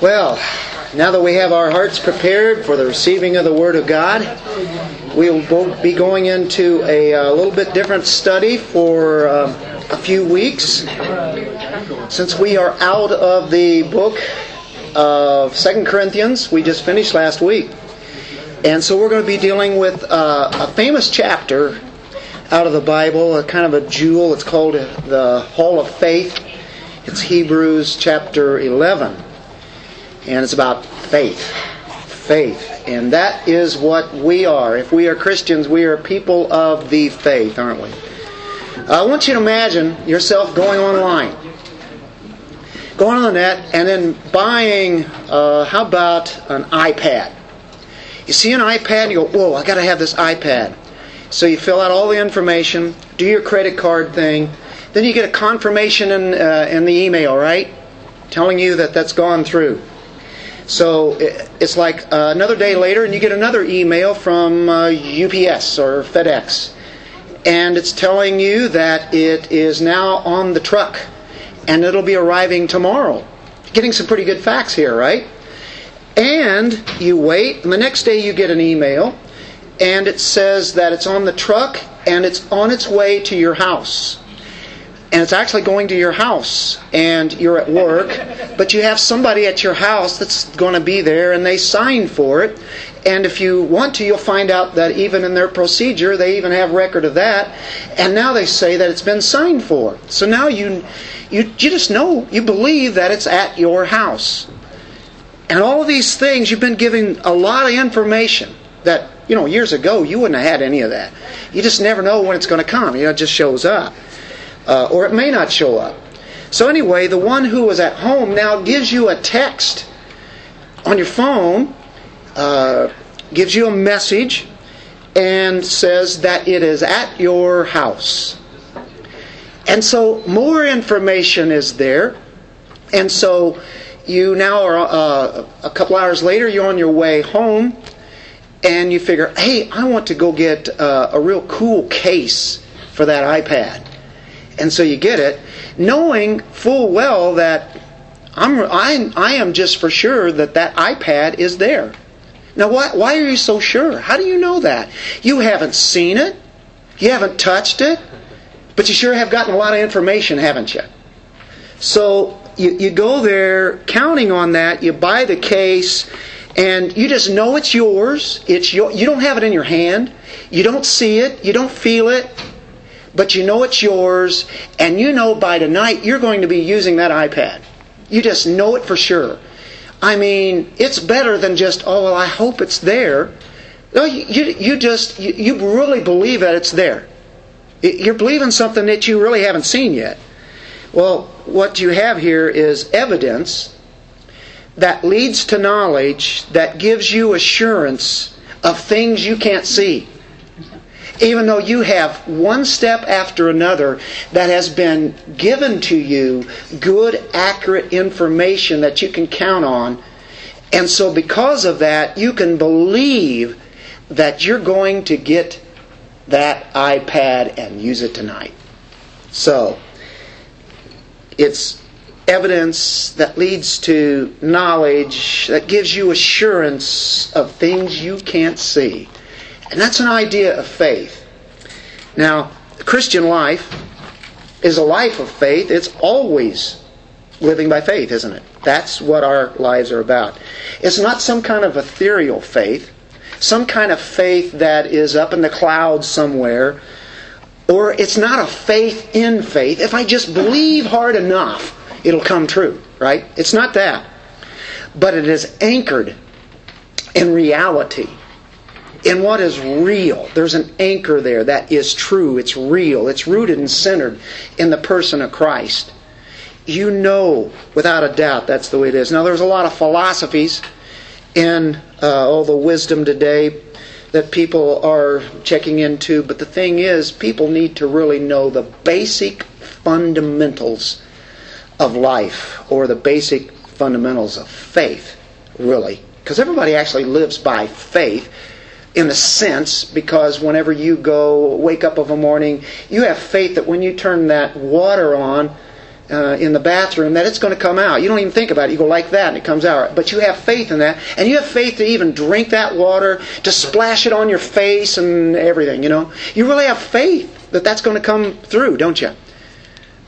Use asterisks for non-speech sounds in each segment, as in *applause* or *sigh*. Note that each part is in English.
Well, now that we have our hearts prepared for the receiving of the Word of God, we will be going into a, a little bit different study for um, a few weeks. Since we are out of the book of Second Corinthians, we just finished last week. And so we're going to be dealing with uh, a famous chapter out of the Bible, a kind of a jewel. It's called the Hall of Faith. It's Hebrews chapter 11. And it's about faith. Faith. And that is what we are. If we are Christians, we are people of the faith, aren't we? I want you to imagine yourself going online. Going on the net and then buying, uh, how about an iPad? You see an iPad you go, whoa, I got to have this iPad. So you fill out all the information, do your credit card thing, then you get a confirmation in, uh, in the email, right? Telling you that that's gone through. So it's like uh, another day later, and you get another email from uh, UPS or FedEx, and it's telling you that it is now on the truck, and it'll be arriving tomorrow. Getting some pretty good facts here, right? And you wait, and the next day you get an email, and it says that it's on the truck and it's on its way to your house and it's actually going to your house and you're at work but you have somebody at your house that's going to be there and they sign for it. And if you want to you'll find out that even in their procedure they even have record of that. And now they say that it's been signed for. So now you you, you just know you believe that it's at your house. And all of these things you've been giving a lot of information that you know years ago you wouldn't have had any of that. You just never know when it's going to come. You know it just shows up uh, or it may not show up. So, anyway, the one who was at home now gives you a text on your phone, uh, gives you a message, and says that it is at your house. And so, more information is there. And so, you now are uh, a couple hours later, you're on your way home, and you figure, hey, I want to go get uh, a real cool case for that iPad. And so you get it, knowing full well that I'm, I, I am just for sure that that iPad is there. Now, why, why are you so sure? How do you know that? You haven't seen it, you haven't touched it, but you sure have gotten a lot of information, haven't you? So you, you go there counting on that, you buy the case, and you just know it's yours. It's your, you don't have it in your hand. You don't see it. You don't feel it but you know it's yours, and you know by tonight you're going to be using that iPad. You just know it for sure. I mean, it's better than just, oh, well, I hope it's there. No, you, you just, you, you really believe that it's there. You're believing something that you really haven't seen yet. Well, what you have here is evidence that leads to knowledge that gives you assurance of things you can't see even though you have one step after another that has been given to you good, accurate information that you can count on. And so, because of that, you can believe that you're going to get that iPad and use it tonight. So, it's evidence that leads to knowledge that gives you assurance of things you can't see. And that's an idea of faith. Now, Christian life is a life of faith. It's always living by faith, isn't it? That's what our lives are about. It's not some kind of ethereal faith, some kind of faith that is up in the clouds somewhere, or it's not a faith in faith. If I just believe hard enough, it'll come true, right? It's not that. But it is anchored in reality in what is real. There's an anchor there that is true, it's real, it's rooted and centered in the person of Christ. You know without a doubt that's the way it is. Now, there's a lot of philosophies in uh, all the wisdom today that people are checking into, but the thing is, people need to really know the basic fundamentals of life or the basic fundamentals of faith, really. Because everybody actually lives by faith in a sense because whenever you go wake up of a morning, you have faith that when you turn that water on, uh, in the bathroom that it's going to come out. You don't even think about it. You go like that and it comes out. But you have faith in that. And you have faith to even drink that water, to splash it on your face and everything, you know. You really have faith that that's going to come through, don't you?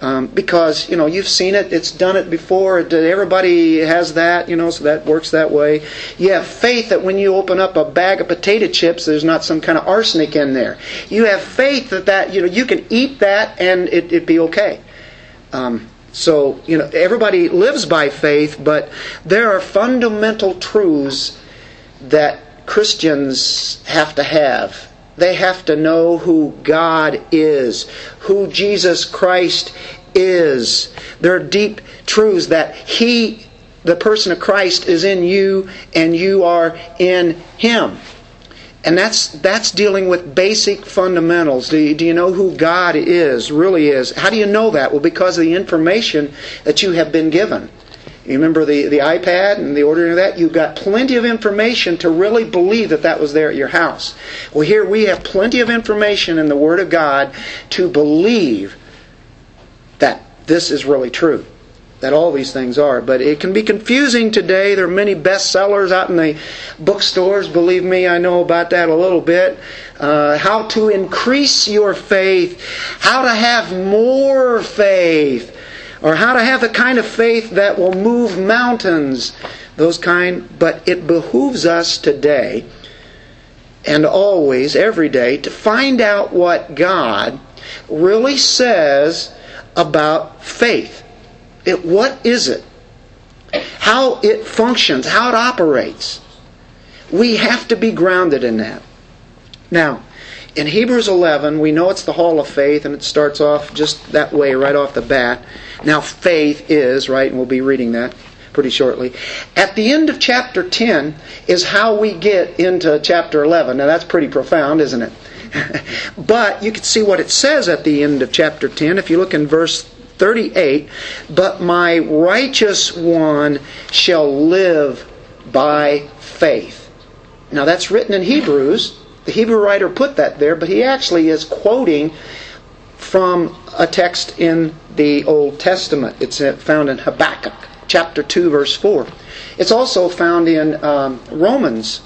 Um, because you know you've seen it, it's done it before. Everybody has that, you know, so that works that way. You have faith that when you open up a bag of potato chips, there's not some kind of arsenic in there. You have faith that that you know you can eat that and it, it be okay. Um, so you know everybody lives by faith, but there are fundamental truths that Christians have to have they have to know who God is, who Jesus Christ is. There are deep truths that He, the person of Christ, is in you and you are in Him. And that's that's dealing with basic fundamentals. Do you, do you know who God is, really is? How do you know that? Well, because of the information that you have been given. You remember the, the iPad and the ordering of that? You've got plenty of information to really believe that that was there at your house. Well, here we have plenty of information in the Word of God to believe that this is really true. That all these things are. But it can be confusing today. There are many bestsellers out in the bookstores. Believe me, I know about that a little bit. Uh, how to increase your faith, how to have more faith or how to have the kind of faith that will move mountains, those kind. But it behooves us today and always, every day, to find out what God really says about faith. It, what is it? How it functions, how it operates. We have to be grounded in that. Now, in Hebrews 11, we know it's the hall of faith, and it starts off just that way right off the bat. Now, faith is, right, and we'll be reading that pretty shortly. At the end of chapter 10 is how we get into chapter 11. Now, that's pretty profound, isn't it? *laughs* but you can see what it says at the end of chapter 10 if you look in verse 38 But my righteous one shall live by faith. Now, that's written in Hebrews. The Hebrew writer put that there, but he actually is quoting from a text in the Old Testament. It's found in Habakkuk chapter 2, verse 4. It's also found in um, Romans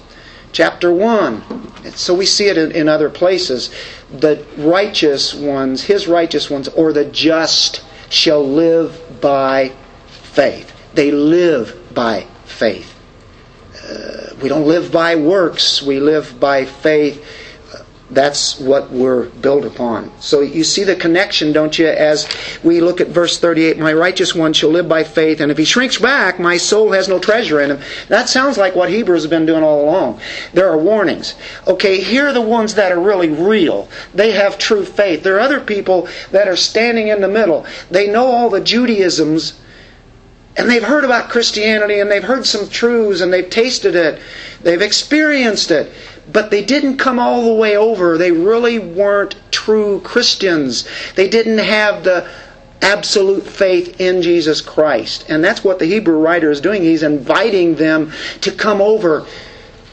chapter 1. So we see it in, in other places. The righteous ones, his righteous ones, or the just shall live by faith. They live by faith. Uh, we don't live by works, we live by faith that's what we're built upon. So you see the connection, don't you, as we look at verse 38 My righteous one shall live by faith, and if he shrinks back, my soul has no treasure in him. That sounds like what Hebrews have been doing all along. There are warnings. Okay, here are the ones that are really real. They have true faith. There are other people that are standing in the middle. They know all the Judaisms. And they've heard about Christianity and they've heard some truths and they've tasted it. They've experienced it but they didn't come all the way over. They really weren't true Christians. They didn't have the absolute faith in Jesus Christ. And that's what the Hebrew writer is doing. He's inviting them to come over.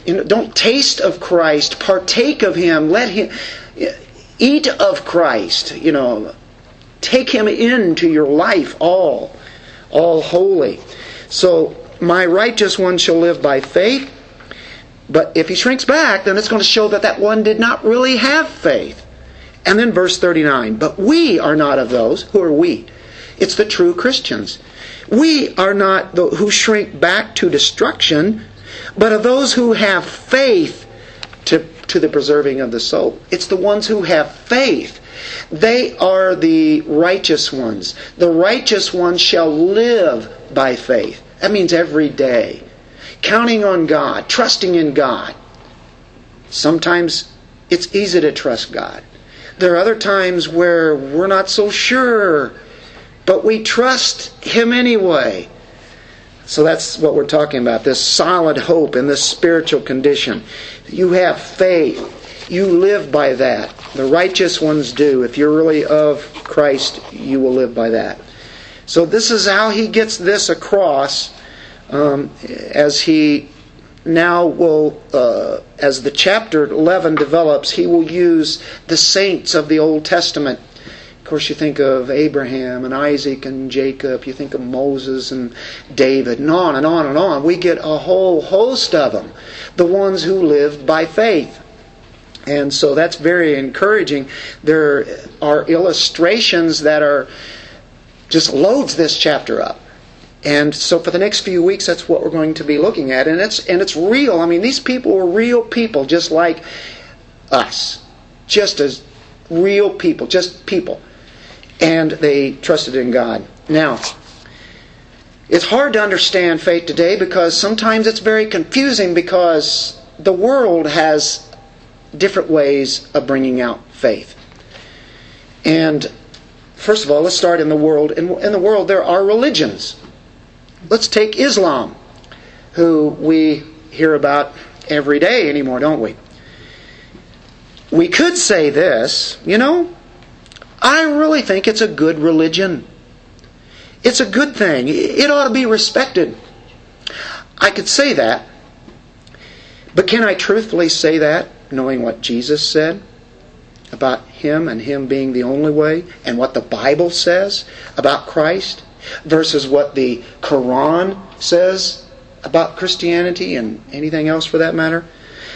You know, don't taste of Christ, partake of him, let him eat of Christ, you know. Take him into your life all, all holy. So my righteous one shall live by faith. But if he shrinks back, then it's going to show that that one did not really have faith. And then verse 39 But we are not of those. Who are we? It's the true Christians. We are not the, who shrink back to destruction, but of those who have faith to, to the preserving of the soul. It's the ones who have faith. They are the righteous ones. The righteous ones shall live by faith. That means every day counting on God, trusting in God. Sometimes it's easy to trust God. There are other times where we're not so sure, but we trust Him anyway. So that's what we're talking about this solid hope and this spiritual condition. You have faith, you live by that. The righteous ones do. If you're really of Christ, you will live by that. So, this is how he gets this across um, as he now will, uh, as the chapter 11 develops, he will use the saints of the Old Testament. Of course, you think of Abraham and Isaac and Jacob, you think of Moses and David, and on and on and on. We get a whole host of them, the ones who lived by faith. And so that's very encouraging. There are illustrations that are just loads this chapter up. And so for the next few weeks that's what we're going to be looking at and it's and it's real. I mean these people were real people just like us. Just as real people, just people. And they trusted in God. Now, it's hard to understand faith today because sometimes it's very confusing because the world has different ways of bringing out faith. And first of all, let's start in the world. In, in the world, there are religions. Let's take Islam, who we hear about every day anymore, don't we? We could say this, you know, I really think it's a good religion. It's a good thing. It ought to be respected. I could say that. But can I truthfully say that? Knowing what Jesus said about Him and Him being the only way, and what the Bible says about Christ, versus what the Quran says about Christianity and anything else for that matter.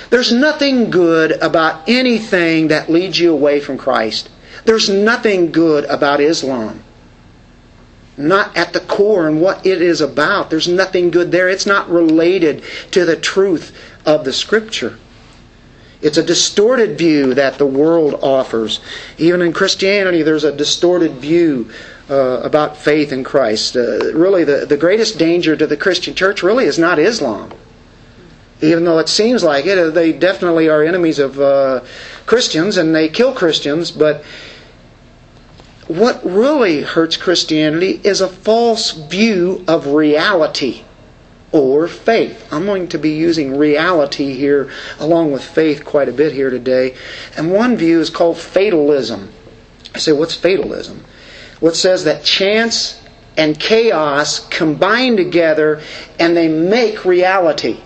There's nothing good about anything that leads you away from Christ. There's nothing good about Islam. Not at the core and what it is about. There's nothing good there. It's not related to the truth of the Scripture. It's a distorted view that the world offers. Even in Christianity, there's a distorted view uh, about faith in Christ. Uh, really, the, the greatest danger to the Christian church really is not Islam. Even though it seems like it, uh, they definitely are enemies of uh, Christians and they kill Christians, but what really hurts Christianity is a false view of reality or faith. I'm going to be using reality here along with faith quite a bit here today. And one view is called fatalism. I say, what's fatalism? What says that chance and chaos combine together and they make reality.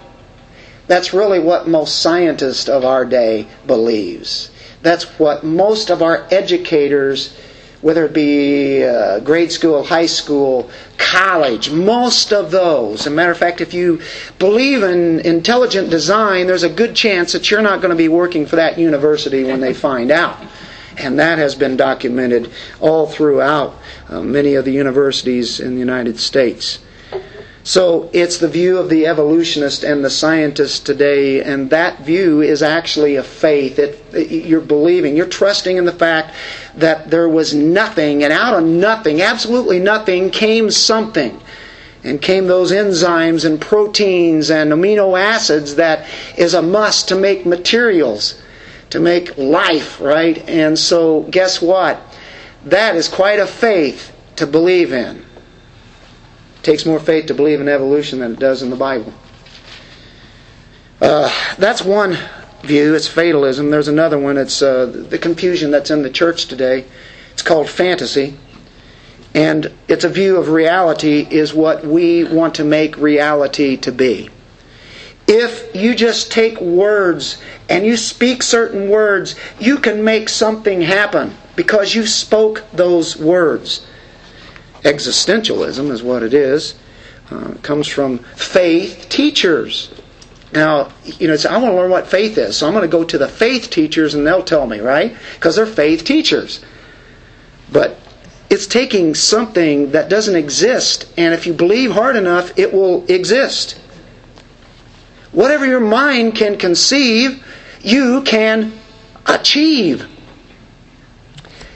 That's really what most scientists of our day believes. That's what most of our educators whether it be uh, grade school, high school, college, most of those. As a matter of fact, if you believe in intelligent design, there's a good chance that you're not going to be working for that university when they find out. And that has been documented all throughout uh, many of the universities in the United States. So it's the view of the evolutionist and the scientist today, and that view is actually a faith. It, you're believing, you're trusting in the fact that there was nothing, and out of nothing, absolutely nothing, came something. And came those enzymes and proteins and amino acids that is a must to make materials, to make life, right? And so, guess what? That is quite a faith to believe in. It takes more faith to believe in evolution than it does in the Bible. Uh, that's one view. It's fatalism. There's another one. It's uh, the confusion that's in the church today. It's called fantasy. And it's a view of reality is what we want to make reality to be. If you just take words and you speak certain words, you can make something happen because you spoke those words. Existentialism is what it is. Uh, it comes from faith teachers. Now, you know, I want to learn what faith is, so I'm going to go to the faith teachers and they'll tell me, right? Because they're faith teachers. But it's taking something that doesn't exist, and if you believe hard enough, it will exist. Whatever your mind can conceive, you can achieve.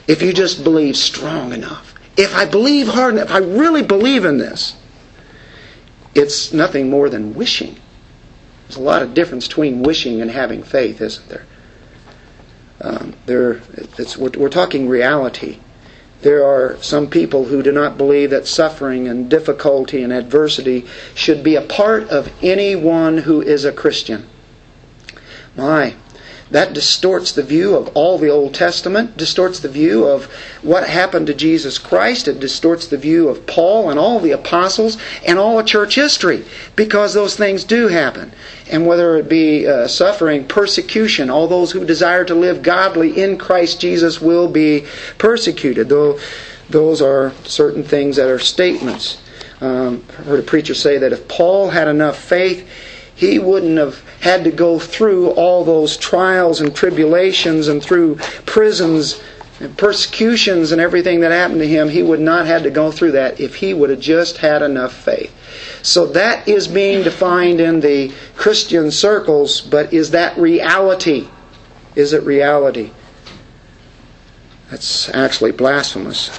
If you just believe strong enough if I believe hard enough, if I really believe in this, it's nothing more than wishing. There's a lot of difference between wishing and having faith, isn't there? Um, there we're, we're talking reality. There are some people who do not believe that suffering and difficulty and adversity should be a part of anyone who is a Christian. My, That distorts the view of all the Old Testament, distorts the view of what happened to Jesus Christ, it distorts the view of Paul and all the apostles and all of church history, because those things do happen. And whether it be uh, suffering, persecution, all those who desire to live godly in Christ Jesus will be persecuted. Though those are certain things that are statements. Um, I heard a preacher say that if Paul had enough faith, he wouldn't have had to go through all those trials and tribulations and through prisons and persecutions and everything that happened to him. He would not have had to go through that if he would have just had enough faith. So that is being defined in the Christian circles, but is that reality? Is it reality? That's actually blasphemous.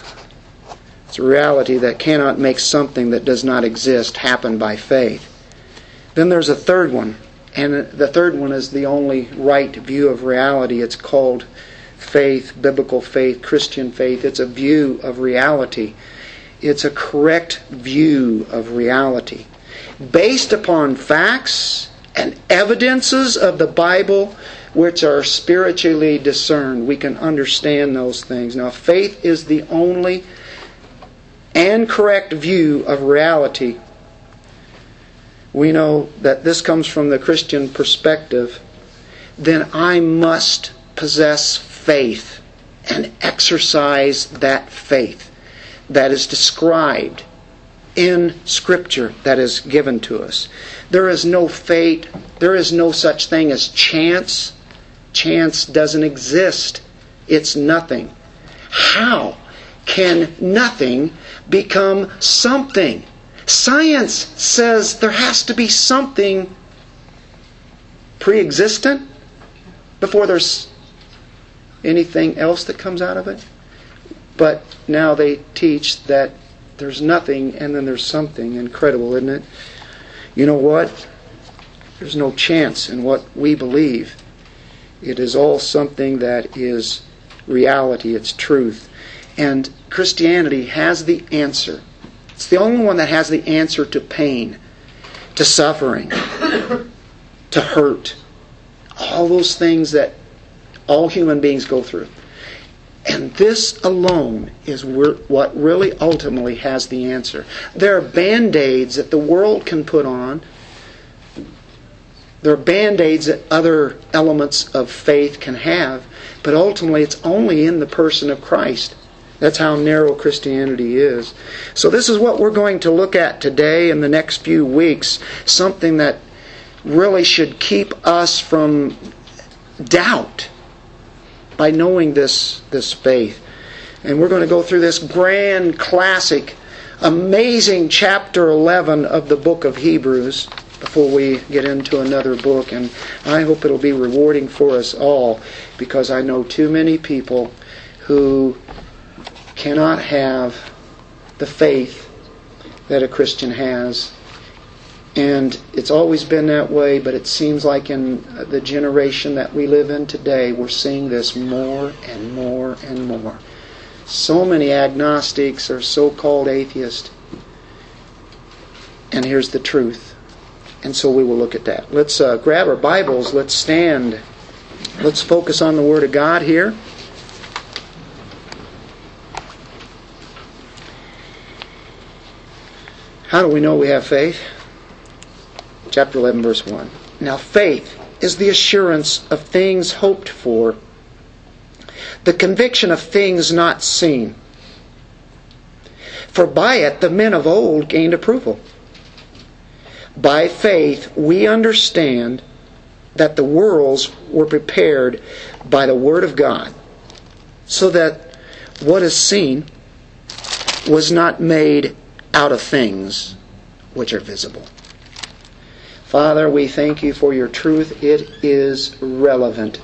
It's a reality that cannot make something that does not exist happen by faith. Then there's a third one, and the third one is the only right view of reality. It's called faith, biblical faith, Christian faith. It's a view of reality. It's a correct view of reality. Based upon facts and evidences of the Bible, which are spiritually discerned, we can understand those things. Now, faith is the only and correct view of reality, we know that this comes from the Christian perspective, then I must possess faith and exercise that faith that is described in Scripture that is given to us. There is no fate, there is no such thing as chance. Chance doesn't exist, it's nothing. How can nothing become something. Science says there has to be something pre existent before there's anything else that comes out of it. But now they teach that there's nothing and then there's something. Incredible, isn't it? You know what? There's no chance in what we believe. It is all something that is reality, it's truth. And Christianity has the answer. It's the only one that has the answer to pain, to suffering, to hurt, all those things that all human beings go through. And this alone is what really ultimately has the answer. There are band aids that the world can put on. There are band aids that other elements of faith can have. But ultimately, it's only in the person of Christ that's how narrow Christianity is. So, this is what we're going to look at today in the next few weeks. Something that really should keep us from doubt by knowing this, this faith. And we're going to go through this grand, classic, amazing chapter 11 of the book of Hebrews before we get into another book. And I hope it'll be rewarding for us all because I know too many people who cannot have the faith that a Christian has. And it's always been that way, but it seems like in the generation that we live in today, we're seeing this more and more and more. So many agnostics or so called atheists. And here's the truth. And so we will look at that. Let's uh, grab our Bibles. Let's stand. Let's focus on the Word of God here. How do we know we have faith? Chapter 11, verse 1. Now, faith is the assurance of things hoped for, the conviction of things not seen. For by it the men of old gained approval. By faith we understand that the worlds were prepared by the Word of God, so that what is seen was not made out of things which are visible. Father, we thank you for your truth. It is relevant.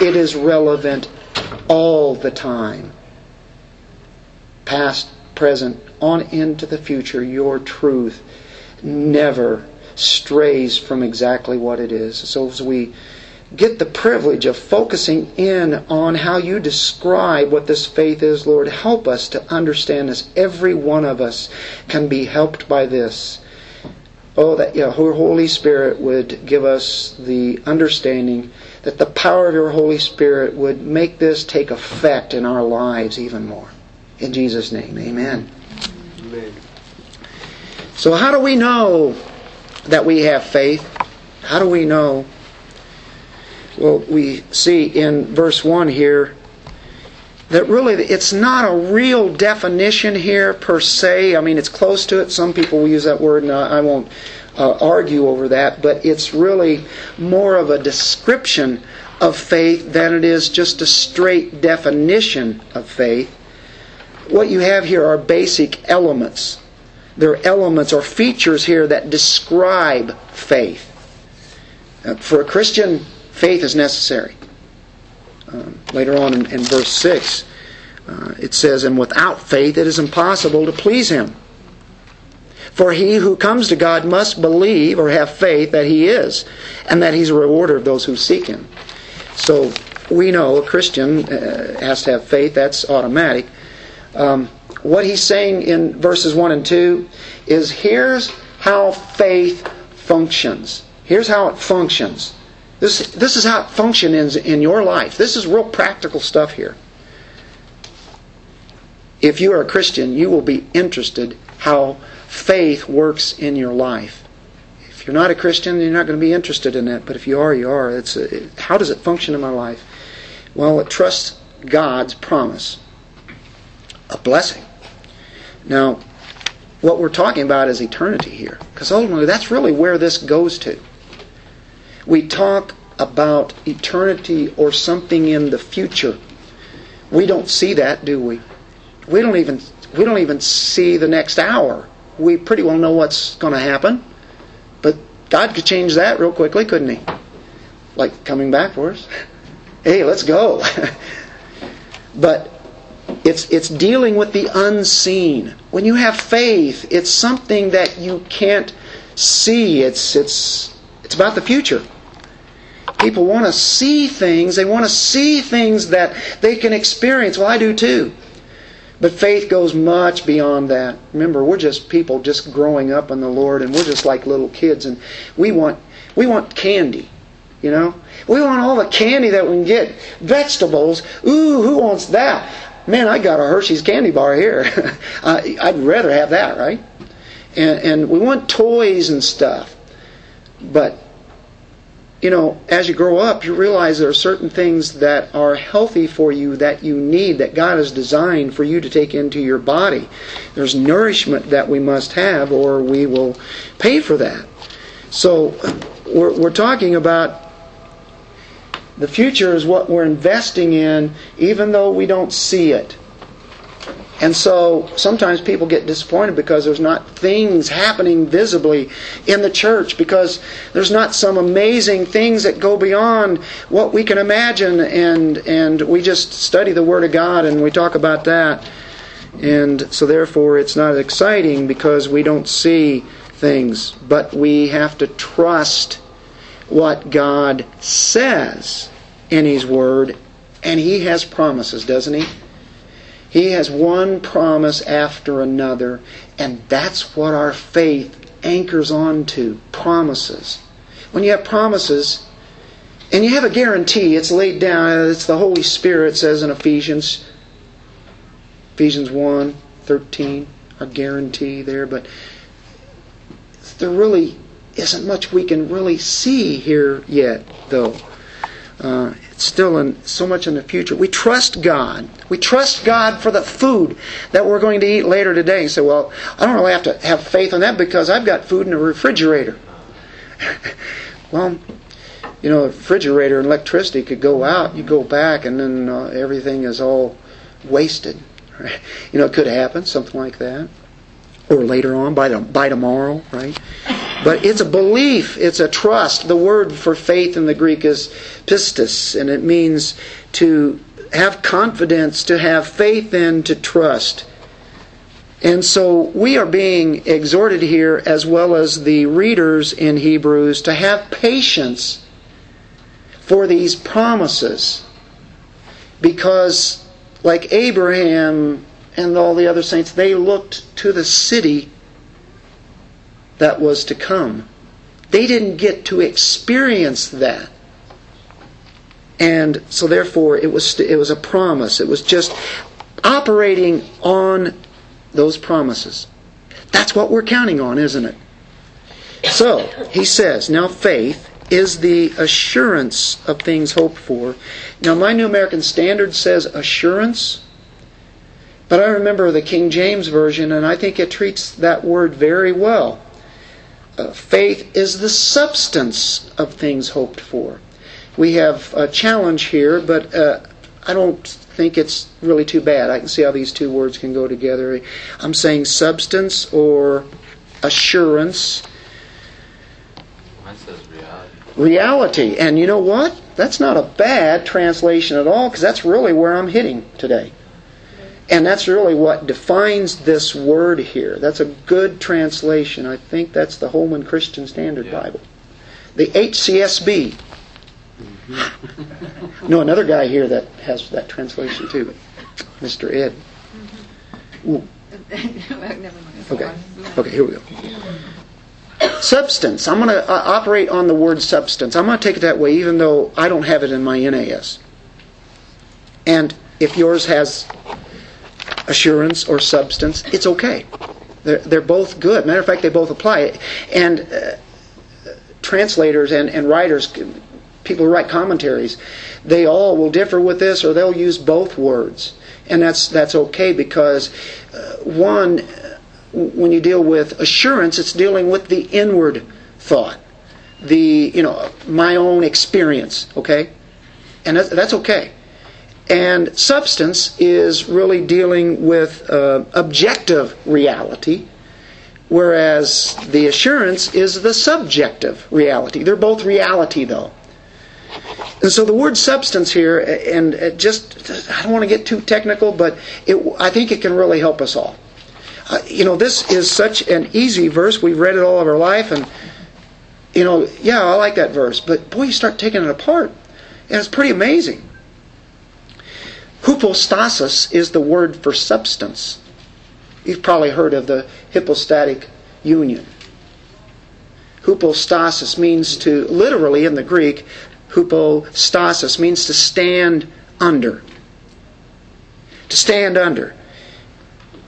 It is relevant all the time. Past, present, on into the future, your truth never strays from exactly what it is. So as we get the privilege of focusing in on how you describe what this faith is, Lord. Help us to understand this. Every one of us can be helped by this. Oh, that your Holy Spirit would give us the understanding that the power of your Holy Spirit would make this take effect in our lives even more. In Jesus' name, amen. Amen. So, how do we know that we have faith? How do we know? Well, we see in verse 1 here that really it's not a real definition here per se. I mean, it's close to it. Some people will use that word, and I won't uh, argue over that, but it's really more of a description of faith than it is just a straight definition of faith. What you have here are basic elements. There are elements or features here that describe faith. Uh, for a Christian, faith is necessary. Um, later on in, in, verse 6, uh, it says, And without faith it is impossible to please Him. For he who comes to God must believe or have faith that He is, and that He's a rewarder of those who seek Him. So we know a Christian uh, has to have faith, that's automatic. Um, what he's saying in verses 1 and 2 is here's how faith functions. Here's how it functions. This, this is how it functions in, in your life. This is real practical stuff here. If you are a Christian, you will be interested how faith works in your life. If you're not a Christian, you're not going to be interested in that. But if you are, you are. It's a, it, how does it function in my life? Well, it trusts God's promise, a blessing. Now, what we're talking about is eternity here, because ultimately that's really where this goes to. We talk about eternity or something in the future. We don't see that, do we? We don't even we don't even see the next hour. We pretty well know what's going to happen, but God could change that real quickly, couldn't He? Like coming back for us. *laughs* Hey, let's go. *laughs* but it's, it's dealing with the unseen. When you have faith, it's something that you can't see. It's, it's, it's about the future. People want to see things. They want to see things that they can experience. Well, I do too. But faith goes much beyond that. Remember, we're just people just growing up in the Lord, and we're just like little kids, and we want we want candy, you know. We want all the candy that we can get. Vegetables, ooh, who wants that? Man, I got a Hershey's candy bar here. *laughs* I'd rather have that, right? And, and we want toys and stuff. But, you know, as you grow up, you realize there are certain things that are healthy for you that you need, that God has designed for you to take into your body. There's nourishment that we must have, or we will pay for that. So, we're, we're talking about the future is what we're investing in, even though we don't see it. And so sometimes people get disappointed because there's not things happening visibly in the church, because there's not some amazing things that go beyond what we can imagine. And, and we just study the Word of God and we talk about that. And so therefore it's not exciting because we don't see things. But we have to trust what God says in His Word, and He has promises, doesn't He? He has one promise after another, and that's what our faith anchors onto promises. When you have promises, and you have a guarantee, it's laid down, it's the Holy Spirit says in Ephesians, Ephesians 1 13, a guarantee there, but there really isn't much we can really see here yet, though. Uh, it's still in, so much in the future. We trust God. We trust God for the food that we're going to eat later today. Say, well, I don't really have to have faith in that because I've got food in the refrigerator. *laughs* well, you know, a refrigerator and electricity could go out. You go back, and then uh, everything is all wasted. Right? *laughs* You know, it could happen, something like that or later on by, the, by tomorrow, right? But it's a belief, it's a trust. The word for faith in the Greek is pistis, and it means to have confidence, to have faith in, to trust. And so we are being exhorted here, as well as the readers in Hebrews, to have patience for these promises. Because, like Abraham and all the other saints, they looked to the city that was to come. They didn't get to experience that. And so therefore it was it was a promise. It was just operating on those promises. That's what we're counting on, isn't it? So, he says, now faith is the assurance of things hoped for. Now, my New American Standard says assurance, but I remember the King James Version, and I think it treats that word very well. Uh, faith is the substance of things hoped for. We have a challenge here, but uh, I don't think it's really too bad. I can see how these two words can go together. I'm saying substance or assurance Mine says reality. reality. And you know what? That's not a bad translation at all because that's really where I'm hitting today. And that's really what defines this word here. That's a good translation. I think that's the Holman Christian Standard yeah. Bible. The HCSB. Mm-hmm. no, another guy here that has that translation too, Mr. Ed. Okay. Okay, here we go. Substance. I'm going to uh, operate on the word substance. I'm going to take it that way, even though I don't have it in my NAS. And if yours has assurance or substance, it's okay. They're, they're both good. Matter of fact, they both apply. And uh, translators and, and writers, people who write commentaries, they all will differ with this or they'll use both words. And that's, that's okay because uh, one when you deal with assurance, it's dealing with the inward thought, the you know my own experience. Okay, and that's, that's okay. And substance is really dealing with uh, objective reality, whereas the assurance is the subjective reality. They're both reality, though. And so the word substance here, and just, I don't want to get too technical, but it, I think it can really help us all. Uh, you know, this is such an easy verse. We've read it all of our life, and, you know, yeah, I like that verse. But boy, you start taking it apart, and it's pretty amazing. Hypostasis is the word for substance. You've probably heard of the hypostatic union. Hypostasis means to, literally in the Greek, hypostasis means to stand under. To stand under.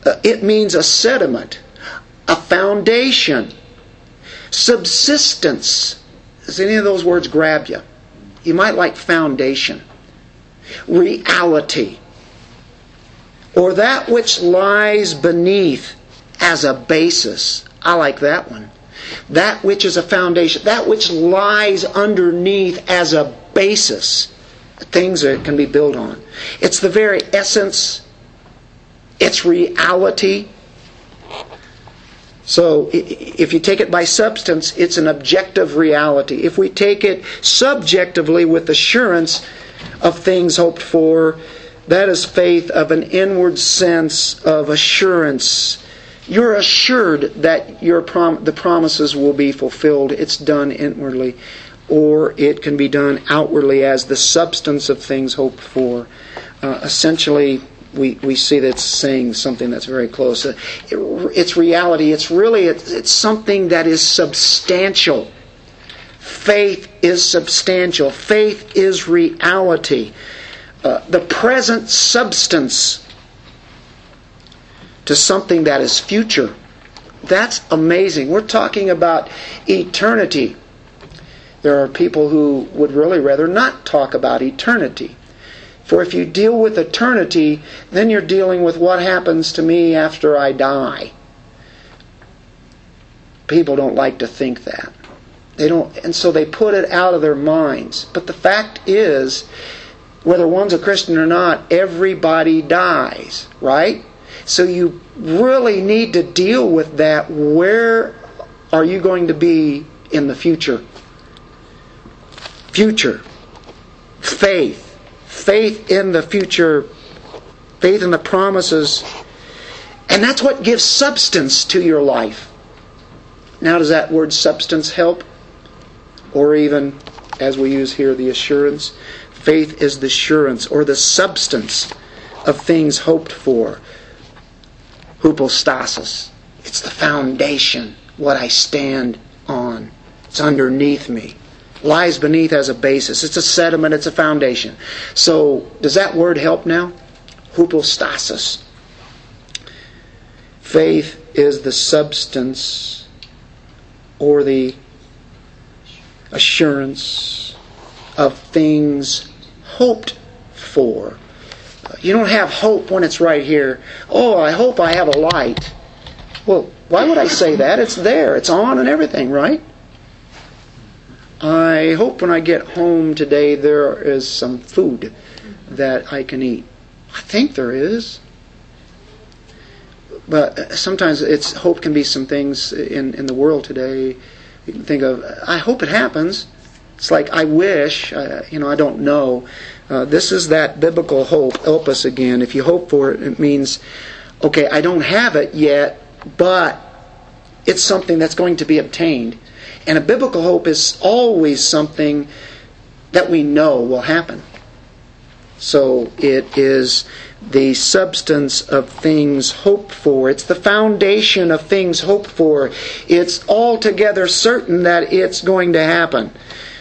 Uh, it means a sediment, a foundation, subsistence. Does any of those words grab you? You might like foundation, reality, or that which lies beneath as a basis. I like that one. That which is a foundation, that which lies underneath as a basis, things that can be built on. It's the very essence its reality. So if you take it by substance, it's an objective reality. If we take it subjectively with assurance of things hoped for, that is faith of an inward sense of assurance. You're assured that your prom- the promises will be fulfilled. It's done inwardly. Or it can be done outwardly as the substance of things hoped for. Uh, essentially, we, we see that's saying something that's very close. Uh, it, it's reality. It's really it's, it's something that is substantial. Faith is substantial. Faith is reality. Uh, the present substance to something that is future. That's amazing. We're talking about eternity. There are people who would really rather not talk about eternity. For if you deal with eternity, then you're dealing with what happens to me after I die. People don't like to think that. They don't and so they put it out of their minds. But the fact is, whether one's a Christian or not, everybody dies, right? So you really need to deal with that. Where are you going to be in the future? Future. Faith faith in the future, faith in the promises, and that's what gives substance to your life. Now, does that word substance help? Or even, as we use here, the assurance? Faith is the assurance or the substance of things hoped for. Hypostasis. It's the foundation, what I stand on. It's underneath me. lies beneath as a basis. It's a sediment, it's a foundation. So, does that word help now? Hypostasis. Faith is the substance or the assurance of things hoped for. Uh, you don't have hope when it's right here. Oh, I hope I have a light. Well, why would I say that? It's there, it's on and everything, right? I hope when I get home today there is some food that I can eat. I think there is. But uh, sometimes it's hope can be some things in, in the world today. You can think of, I hope it happens. It's like I wish, uh, you know, I don't know. Uh, this is that biblical hope. Help us again. If you hope for it, it means, okay, I don't have it yet, but it's something that's going to be obtained. And a biblical hope is always something that we know will happen. So it is the substance of things hoped for. It's the foundation of things hoped for. It's altogether certain that it's going to happen.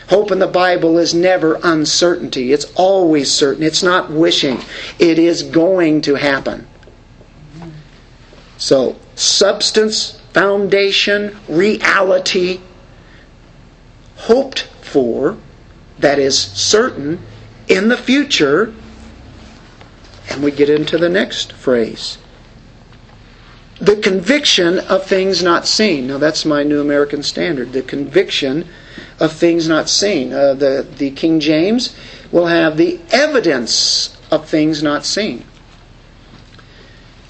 Hope in the Bible is never uncertainty. It's always certain. It's not wishing. It is going to happen. So, substance, foundation, reality, hoped for, that is certain, in the future. And we get into the next phrase. The conviction of things not seen. Now, that's my New American Standard. The conviction of things not seen. Uh, the, the King James will have the evidence of things not seen.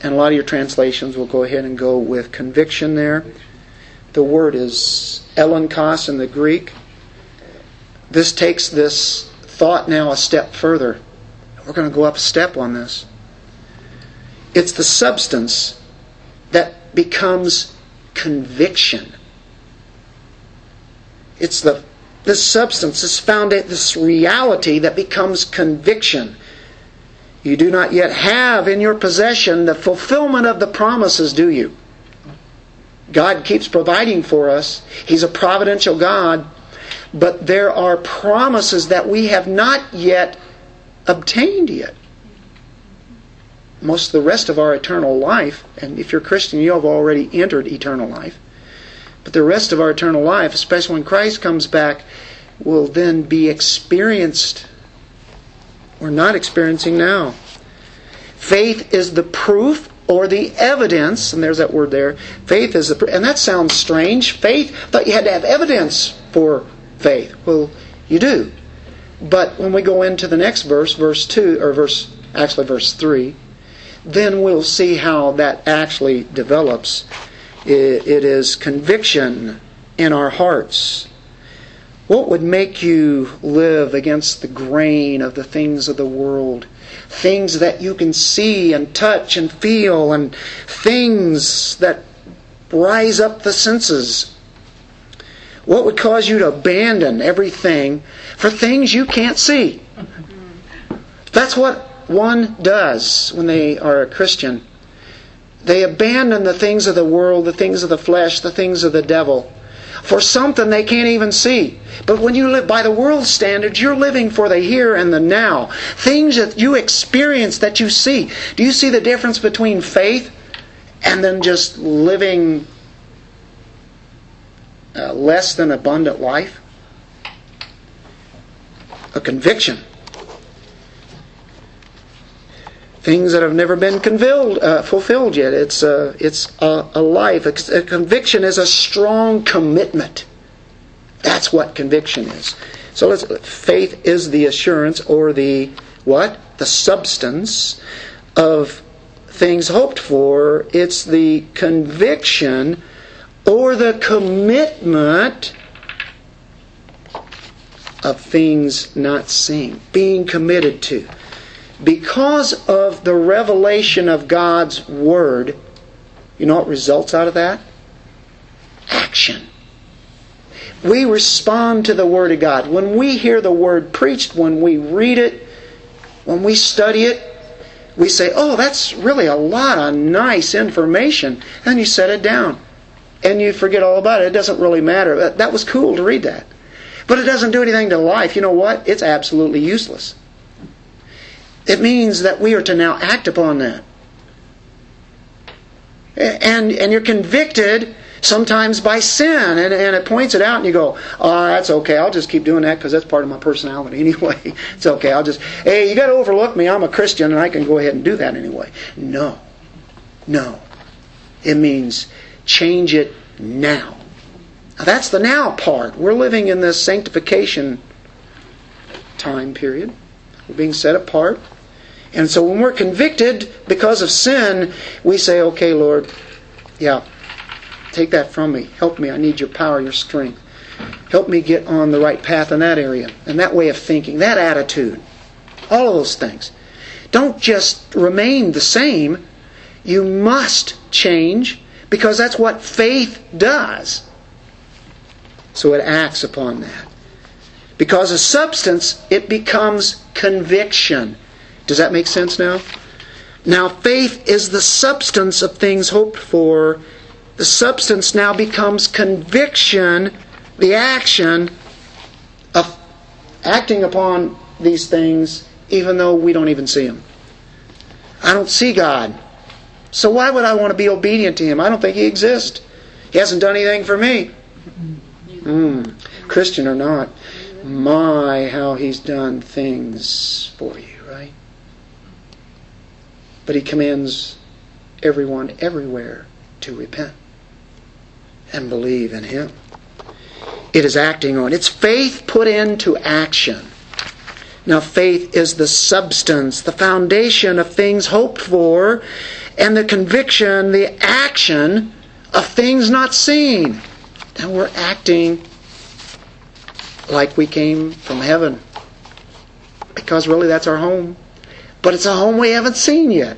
And a lot of your translations will go ahead and go with conviction there. The word is elenchos in the Greek. This takes this thought now a step further. We're going to go up a step on this. It's the substance that becomes conviction. It's the this substance, this found this reality that becomes conviction. You do not yet have in your possession the fulfillment of the promises, do you? God keeps providing for us. He's a providential God, but there are promises that we have not yet obtained yet. Most of the rest of our eternal life, and if you're Christian, you have already entered eternal life. But the rest of our eternal life, especially when Christ comes back, will then be experienced. We're not experiencing now. Faith is the proof or the evidence, and there's that word there. Faith is the, and that sounds strange. Faith, thought you had to have evidence for faith. Well, you do. But when we go into the next verse, verse 2, or verse, actually verse 3, then we'll see how that actually develops it is conviction in our hearts. What would make you live against the grain of the things of the world? Things that you can see and touch and feel, and things that rise up the senses. What would cause you to abandon everything for things you can't see? That's what one does when they are a Christian. They abandon the things of the world, the things of the flesh, the things of the devil for something they can't even see. But when you live by the world's standards, you're living for the here and the now. Things that you experience that you see. Do you see the difference between faith and then just living a less than abundant life? A conviction things that have never been convilled, uh, fulfilled yet. It's, uh, it's a, a life. A, a conviction is a strong commitment. That's what conviction is. So let's, faith is the assurance or the what? The substance of things hoped for. It's the conviction or the commitment of things not seen, being committed to because of the revelation of God's Word, you know what results out of that? Action. We respond to the Word of God. When we hear the Word preached, when we read it, when we study it, we say, oh, that's really a lot of nice information. And you set it down. And you forget all about it. It doesn't really matter. That was cool to read that. but it doesn't do anything to life, you know what? It's absolutely useless. It means that we are to now act upon that. And, and you're convicted sometimes by sin, and, and it points it out, and you go, oh, that's okay, I'll just keep doing that because that's part of my personality *laughs* anyway. it's okay, I'll just, hey, you got to overlook me, I'm a Christian, and I can go ahead and do that anyway. No. No. It means change it now. now that's the now part. We're living in this sanctification time period. We're being set apart. And so when we're convicted because of sin, we say, okay, Lord, yeah, take that from me. Help me. I need your power, your strength. Help me get on the right path in that area and that way of thinking, that attitude. All of those things. Don't just remain the same. You must change because that's what faith does. So it acts upon that. Because a substance, it becomes conviction. Does that make sense now? Now, faith is the substance of things hoped for. The substance now becomes conviction, the action of acting upon these things, even though we don't even see them. I don't see God. So why would I want to be obedient to Him? I don't think He exists. He hasn't done anything for me. Mm, Christian or not, my, how He's done things for you, right? But He commands everyone everywhere to repent and believe in Him. It is acting on. It's faith put into action. Now, faith is the substance, the foundation of things hoped for, and the conviction, the action of things not seen. And we're acting like we came from heaven. Because really that's our home. But it's a home we haven't seen yet.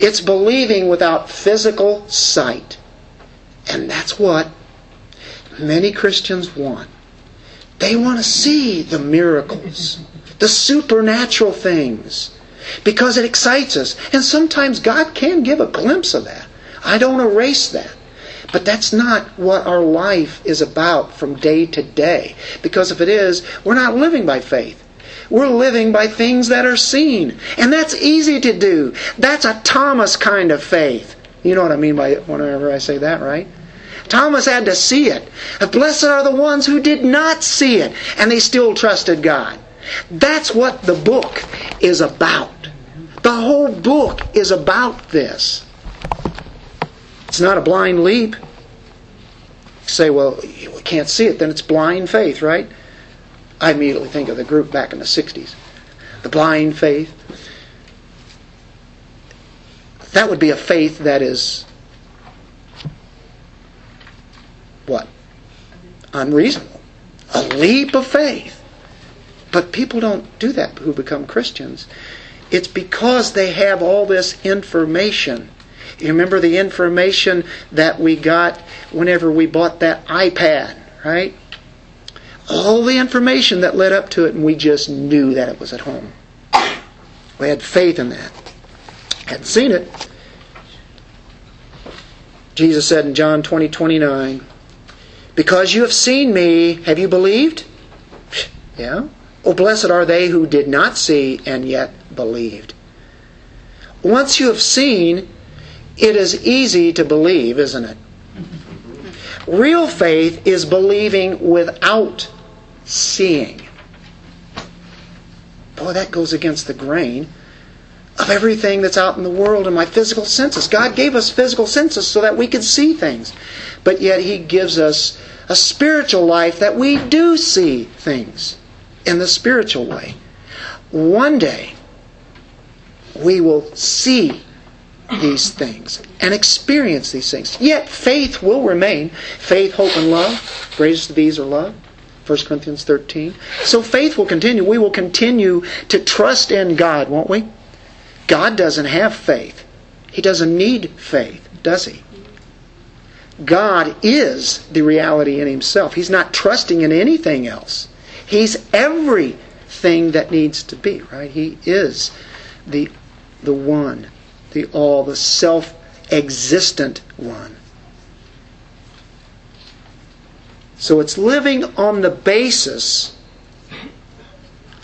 It's believing without physical sight. And that's what many Christians want. They want to see the miracles, the supernatural things, because it excites us. And sometimes God can give a glimpse of that. I don't erase that. But that's not what our life is about from day to day. Because if it is, we're not living by faith. We're living by things that are seen. And that's easy to do. That's a Thomas kind of faith. You know what I mean by whenever I say that, right? Thomas had to see it. Blessed are the ones who did not see it, and they still trusted God. That's what the book is about. The whole book is about this. It's not a blind leap. You say, well, we can't see it, then it's blind faith, right? I immediately think of the group back in the 60s. The blind faith. That would be a faith that is what? Unreasonable. A leap of faith. But people don't do that who become Christians. It's because they have all this information. You remember the information that we got whenever we bought that iPad, right? All the information that led up to it, and we just knew that it was at home. We had faith in that. Hadn't seen it. Jesus said in John 20, 29, because you have seen me, have you believed? Yeah. Oh, blessed are they who did not see and yet believed. Once you have seen, it is easy to believe, isn't it? Real faith is believing without seeing. Boy, that goes against the grain of everything that's out in the world and my physical senses. God gave us physical senses so that we could see things. But yet He gives us a spiritual life that we do see things in the spiritual way. One day, we will see these things and experience these things. Yet faith will remain. Faith, hope, and love. Greatest of these are love. 1 Corinthians 13. So faith will continue. We will continue to trust in God, won't we? God doesn't have faith. He doesn't need faith, does he? God is the reality in himself. He's not trusting in anything else. He's everything that needs to be, right? He is the the one, the all, the self-existent one. So it's living on the basis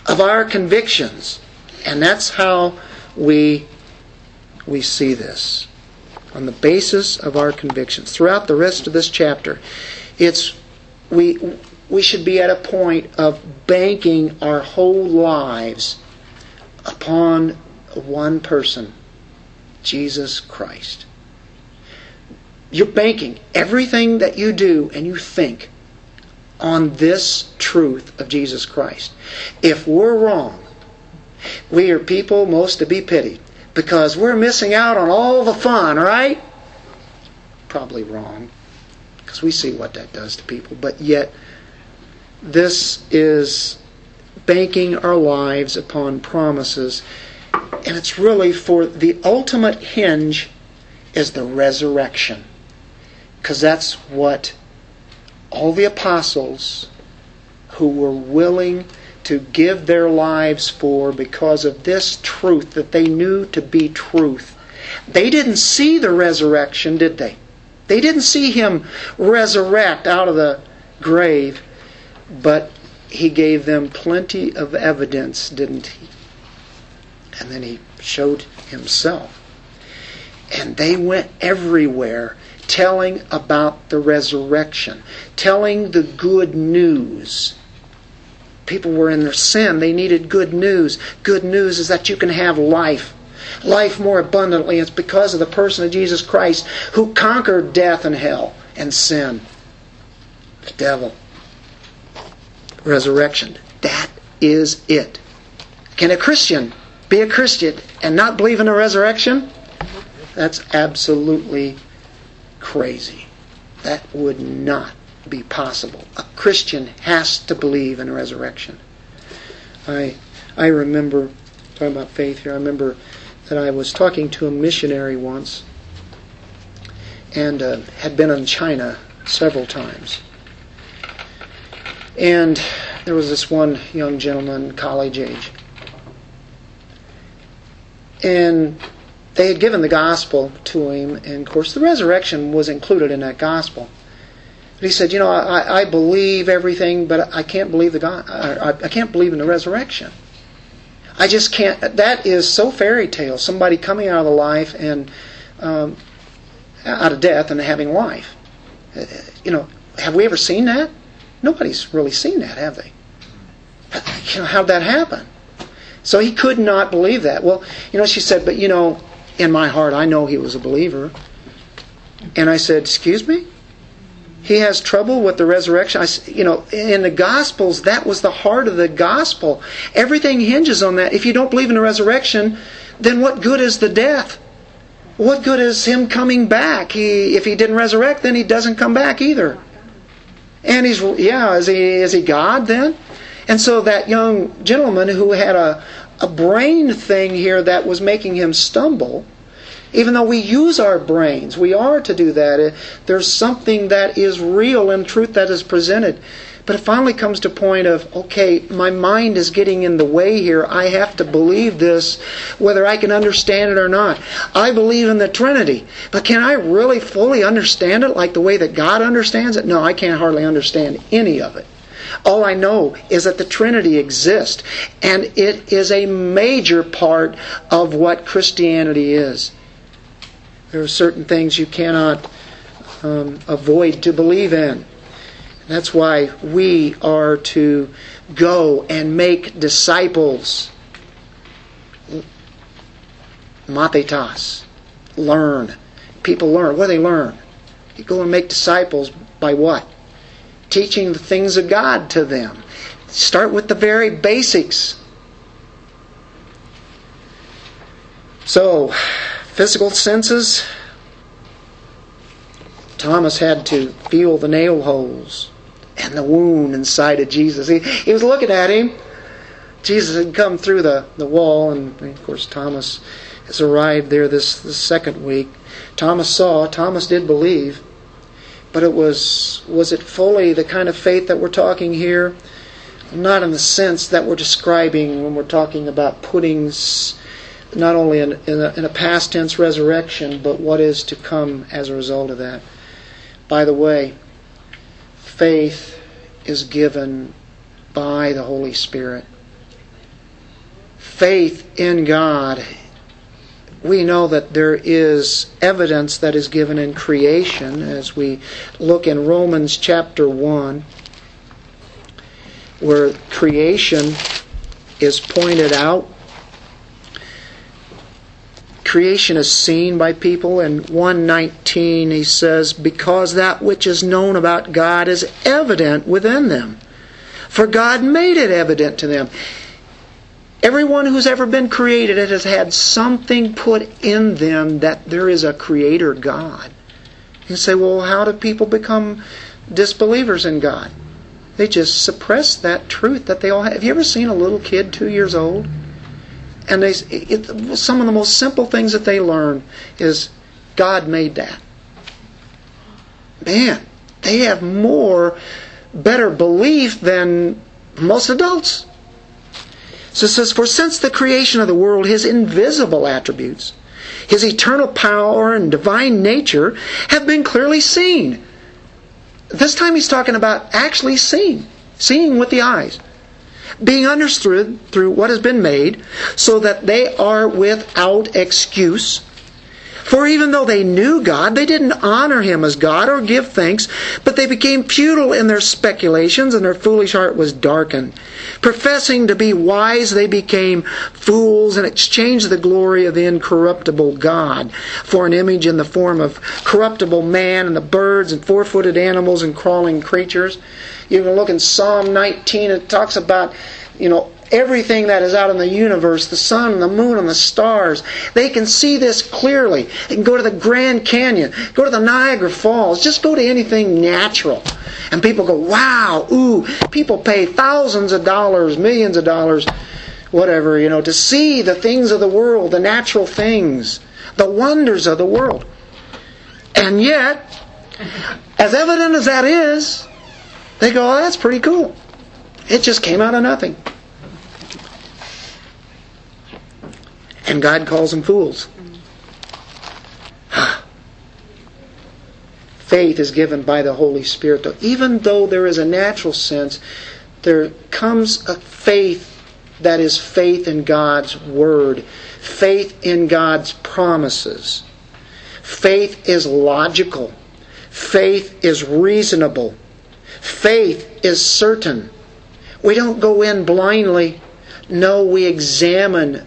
of our convictions. And that's how we we see this. On the basis of our convictions. Throughout the rest of this chapter, it's we we should be at a point of banking our whole lives upon one person, Jesus Christ. You're banking everything that you do and you think on this truth of Jesus Christ. If we're wrong, we are people most to be pitied because we're missing out on all the fun, right? Probably wrong because we see what that does to people, but yet this is banking our lives upon promises. And it's really for the ultimate hinge is the resurrection. Because that's what all the apostles who were willing to give their lives for because of this truth that they knew to be truth. They didn't see the resurrection, did they? They didn't see him resurrect out of the grave, but he gave them plenty of evidence, didn't he? And then he showed himself. And they went everywhere telling about the resurrection, telling the good news. People were in their sin. They needed good news. Good news is that you can have life. Life more abundantly. It's because of the person of Jesus Christ who conquered death and hell and sin. The devil resurrection. That is it. Can a Christian be a Christian and not believe in a resurrection? That's absolutely crazy. That would not be possible. A Christian has to believe in a resurrection. I I remember talking about faith here. I remember that I was talking to a missionary once and uh, had been in China several times. And there was this one young gentleman, college age. And they had given the gospel to him, and of course, the resurrection was included in that gospel. But he said, "You know, I, I believe everything, but I can't believe the God. I, I can't believe in the resurrection. I just can't. That is so fairy tale. Somebody coming out of the life and um, out of death and having life. You know, have we ever seen that? Nobody's really seen that, have they? You know, how'd that happen? So he could not believe that. Well, you know, she said, but you know, in my heart, I know he was a believer. And I said, excuse me? He has trouble with the resurrection. I, you know, in the Gospels, that was the heart of the gospel. Everything hinges on that. If you don't believe in the resurrection, then what good is the death? What good is him coming back? He, if he didn't resurrect, then he doesn't come back either. And he's, yeah, is he, is he God then? And so that young gentleman who had a, a brain thing here that was making him stumble, even though we use our brains, we are to do that. Eh, there's something that is real and truth that is presented. But it finally comes to point of, okay, my mind is getting in the way here. I have to believe this, whether I can understand it or not. I believe in the Trinity, but can I really fully understand it like the way that God understands it? No, I can't hardly understand any of it. All I know is that the Trinity exists, and it is a major part of what Christianity is. There are certain things you cannot um, avoid to believe in. That's why we are to go and make disciples. Mathetas. Learn. People learn. What do they learn? You go and make disciples by what? Teaching the things of God to them. Start with the very basics. So, physical senses. Thomas had to feel the nail holes and the wound inside of Jesus. He, he was looking at him. Jesus had come through the, the wall, and of course, Thomas has arrived there this, this second week. Thomas saw, Thomas did believe, but it was was it fully the kind of faith that we're talking here? Not in the sense that we're describing when we're talking about putting not only in, in, a, in a past tense resurrection, but what is to come as a result of that. By the way, faith is given by the Holy Spirit. Faith in God. We know that there is evidence that is given in creation as we look in Romans chapter 1, where creation is pointed out creation is seen by people. In 119, he says, Because that which is known about God is evident within them. For God made it evident to them. Everyone who's ever been created has had something put in them that there is a creator God. You say, well, how do people become disbelievers in God? They just suppress that truth that they all have. Have you ever seen a little kid two years old? and they it, some of the most simple things that they learn is God made that. Man, they have more better belief than most adults. So it says, For since the creation of the world, his invisible attributes, his eternal power and divine nature have been clearly seen. This time he's talking about actually seeing, seeing with the eyes being understood through what has been made, so that they are without excuse. For even though they knew God, they didn't honor Him as God or give thanks, but they became futile in their speculations, and their foolish heart was darkened. Professing to be wise, they became fools and exchanged the glory of the incorruptible God for an image in the form of corruptible man and the birds and four footed animals and crawling creatures. You can look in Psalm 19, it talks about, you know, everything that is out in the universe, the sun the moon and the stars. They can see this clearly. They can go to the Grand Canyon, go to the Niagara Falls, just go to anything natural. And people go, wow, ooh, people pay thousands of dollars, millions of dollars, whatever, you know, to see the things of the world, the natural things, the wonders of the world. And yet, as evident as that is, they go, oh, that's pretty cool. It just came out of nothing. And God calls them fools. *sighs* Faith is given by the Holy Spirit. Though, even though there is a natural sense, there comes a faith that is faith in God's Word, faith in God's promises. Faith is logical. Faith is reasonable. Faith is certain. We don't go in blindly. No, we examine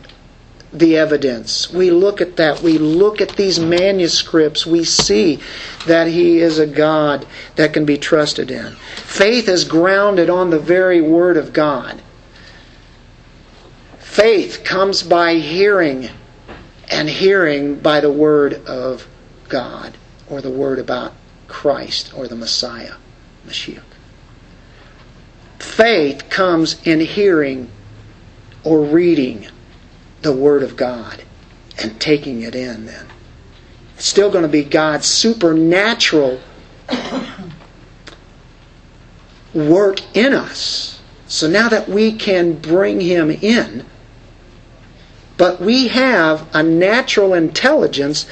the evidence. We look at that. We look at these manuscripts. We see that He is a God that can be trusted in. Faith is grounded on the very Word of God. Faith comes by hearing, and hearing by the Word of God, or the Word about Christ, or the Messiah, Mashiach. Faith comes in hearing or reading the Word of God and taking it in then. It's still going to be God's supernatural work in us. So now that we can bring Him in, but we have a natural intelligence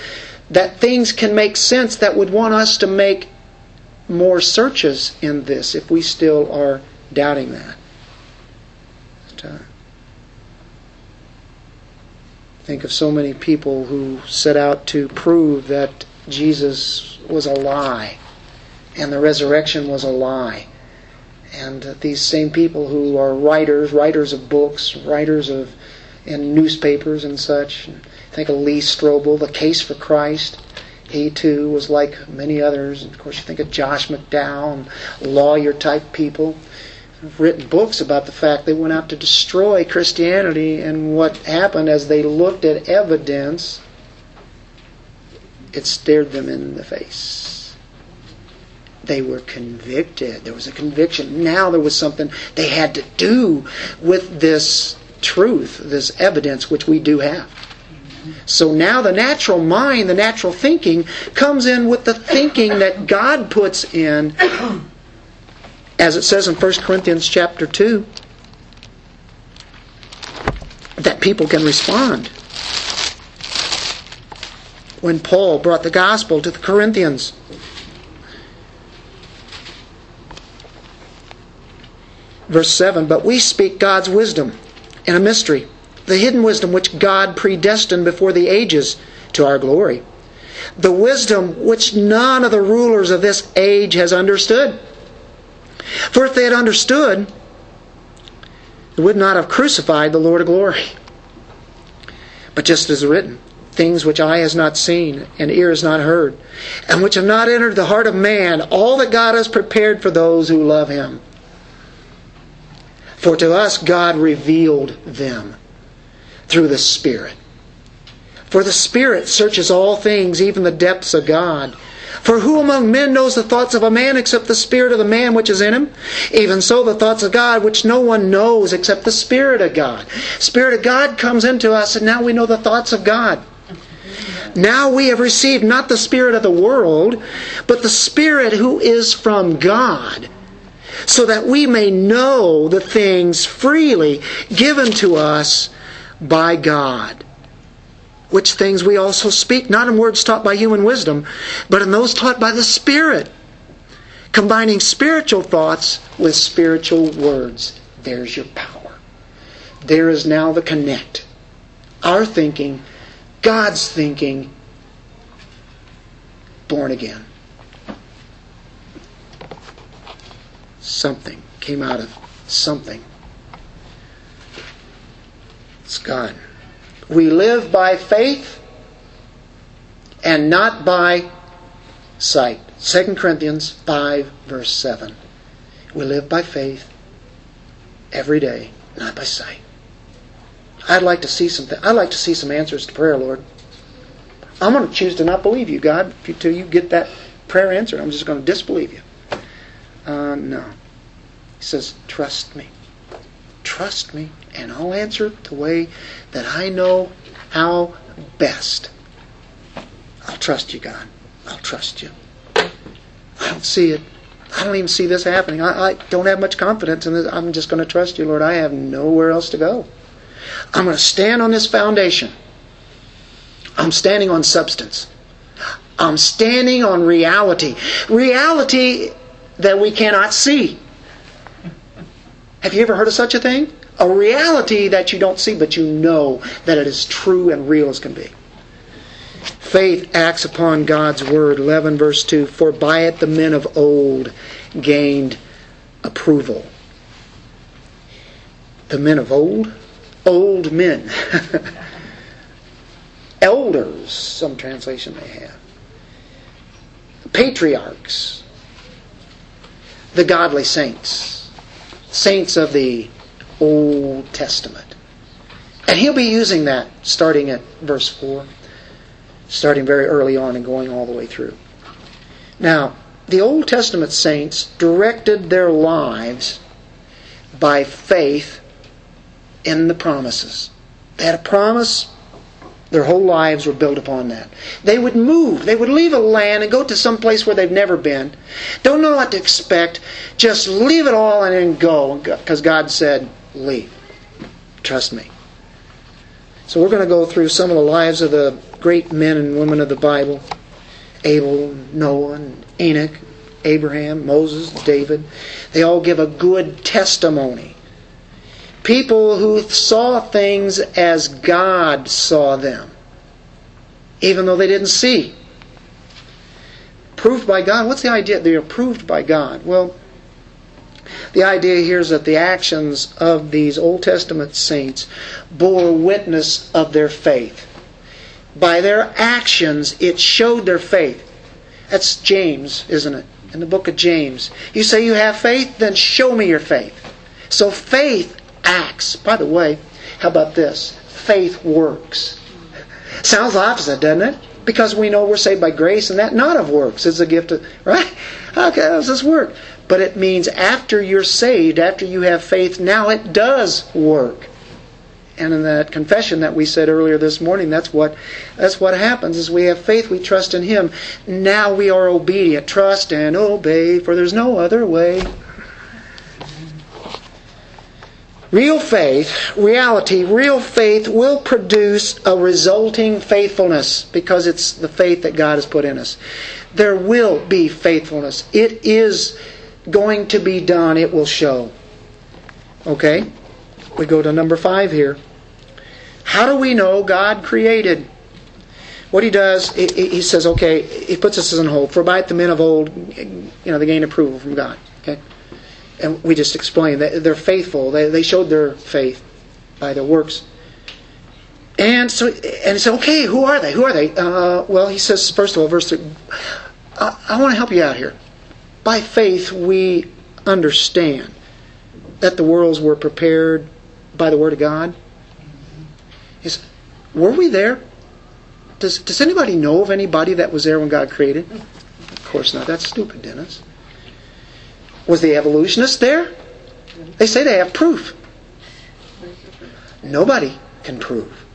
that things can make sense that would want us to make more searches in this if we still are doubting that. Uh, Think of so many people who set out to prove that Jesus was a lie and the resurrection was a lie. And these same people who are writers, writers of books, writers of in newspapers and such. Think of Lee Strobel, The Case for Christ. He too was like many others. And of course, you think of Josh McDowell, lawyer type people written books about the fact they went out to destroy Christianity, and what happened as they looked at evidence, it stared them in the face. They were convicted. There was a conviction. Now there was something they had to do with this truth, this evidence, which we do have. So now the natural mind, the natural thinking, comes in with the thinking that God puts in as it says in 1 Corinthians chapter 2, that people can respond. When Paul brought the gospel to the Corinthians, Verse 7 But we speak God's wisdom in a mystery, the hidden wisdom which God predestined before the ages to our glory. The wisdom which none of the rulers of this age has understood. For if they had understood, they would not have crucified the Lord of glory. But just as written, things which eye has not seen and ear has not heard, and which have not entered the heart of man, all that God has prepared for those who love him. For to us God revealed them through the Spirit. For the Spirit searches all things, even the depths of God. For who among men knows the thoughts of a man except the spirit of the man which is in him? Even so the thoughts of God which no one knows except the Spirit of God. Spirit of God comes into us and now we know the thoughts of God. Now we have received not the Spirit of the world, but the Spirit who is from God, so that we may know the things freely given to us by God. Which things we also speak, not in words taught by human wisdom, but in those taught by the Spirit, combining spiritual thoughts with spiritual words. There's your power. There is now the connect. Our thinking God's thinking, born again. Something came out of something. It's God. We live by faith and not by sight. 2 Corinthians 5, verse 7. We live by faith every day, not by sight. I'd like to see some. I'd like to see some answers to prayer, Lord. I'm going to choose to not believe you, God, until you get that prayer answered. I'm just going to disbelieve you. Uh, no. He says, trust me. Trust me, and I'll answer the way that I know how best. I'll trust you, God. I'll trust you. I don't see it. I don't even see this happening. I, I don't have much confidence in this. I'm just going to trust you, Lord. I have nowhere else to go. I'm going to stand on this foundation. I'm standing on substance. I'm standing on reality. Reality that we cannot see. Have you ever heard of such a thing? A reality that you don't see, but you know that it is true and real as can be. Faith acts upon God's word. 11 verse 2 For by it the men of old gained approval. The men of old? old men. *laughs* Elders, some translation may have. Patriarchs. The godly saints. Saints of the Old Testament. And he'll be using that starting at verse 4, starting very early on and going all the way through. Now, the Old Testament saints directed their lives by faith in the promises. They had a promise. Their whole lives were built upon that. They would move. They would leave a land and go to some place where they've never been. Don't know what to expect. Just leave it all and then go. Because God said, leave. Trust me. So we're going to go through some of the lives of the great men and women of the Bible Abel, Noah, Enoch, Abraham, Moses, David. They all give a good testimony People who saw things as God saw them, even though they didn't see. Proved by God. What's the idea? They are proved by God. Well, the idea here is that the actions of these Old Testament saints bore witness of their faith. By their actions, it showed their faith. That's James, isn't it? In the book of James. You say you have faith? Then show me your faith. So faith acts. By the way, how about this? Faith works. Sounds opposite, doesn't it? Because we know we're saved by grace and that not of works. It's a gift of, right? How does this work? But it means after you're saved, after you have faith, now it does work. And in that confession that we said earlier this morning, that's what that's what happens is we have faith, we trust in Him. Now we are obedient. Trust and obey, for there's no other way. Real faith, reality, real faith will produce a resulting faithfulness because it's the faith that God has put in us. There will be faithfulness. It is going to be done, it will show. Okay? We go to number five here. How do we know God created? What he does, he says, okay, he puts us in hope. For by the men of old, you know, they gained approval from God. Okay? And we just explained that they're faithful. They, showed their faith by their works. And so, and it's okay. Who are they? Who are they? Uh, well, he says first of all, verse three. I, I want to help you out here. By faith, we understand that the worlds were prepared by the word of God. Is were we there? Does Does anybody know of anybody that was there when God created? Of course not. That's stupid, Dennis. Was the evolutionist there? They say they have proof. Nobody can prove.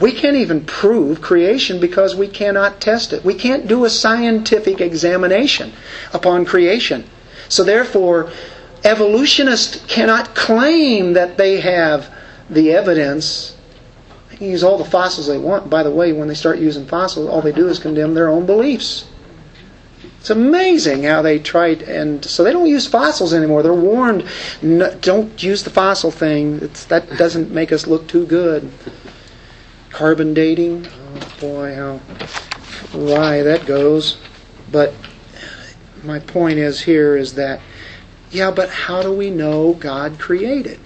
We can't even prove creation because we cannot test it. We can't do a scientific examination upon creation. So therefore, evolutionists cannot claim that they have the evidence. They can use all the fossils they want. By the way, when they start using fossils, all they do is condemn their own beliefs. It's amazing how they try, and so they don't use fossils anymore. They're warned, no, don't use the fossil thing. It's, that doesn't make us look too good. Carbon dating, oh boy, how why that goes. But my point is here is that, yeah, but how do we know God created?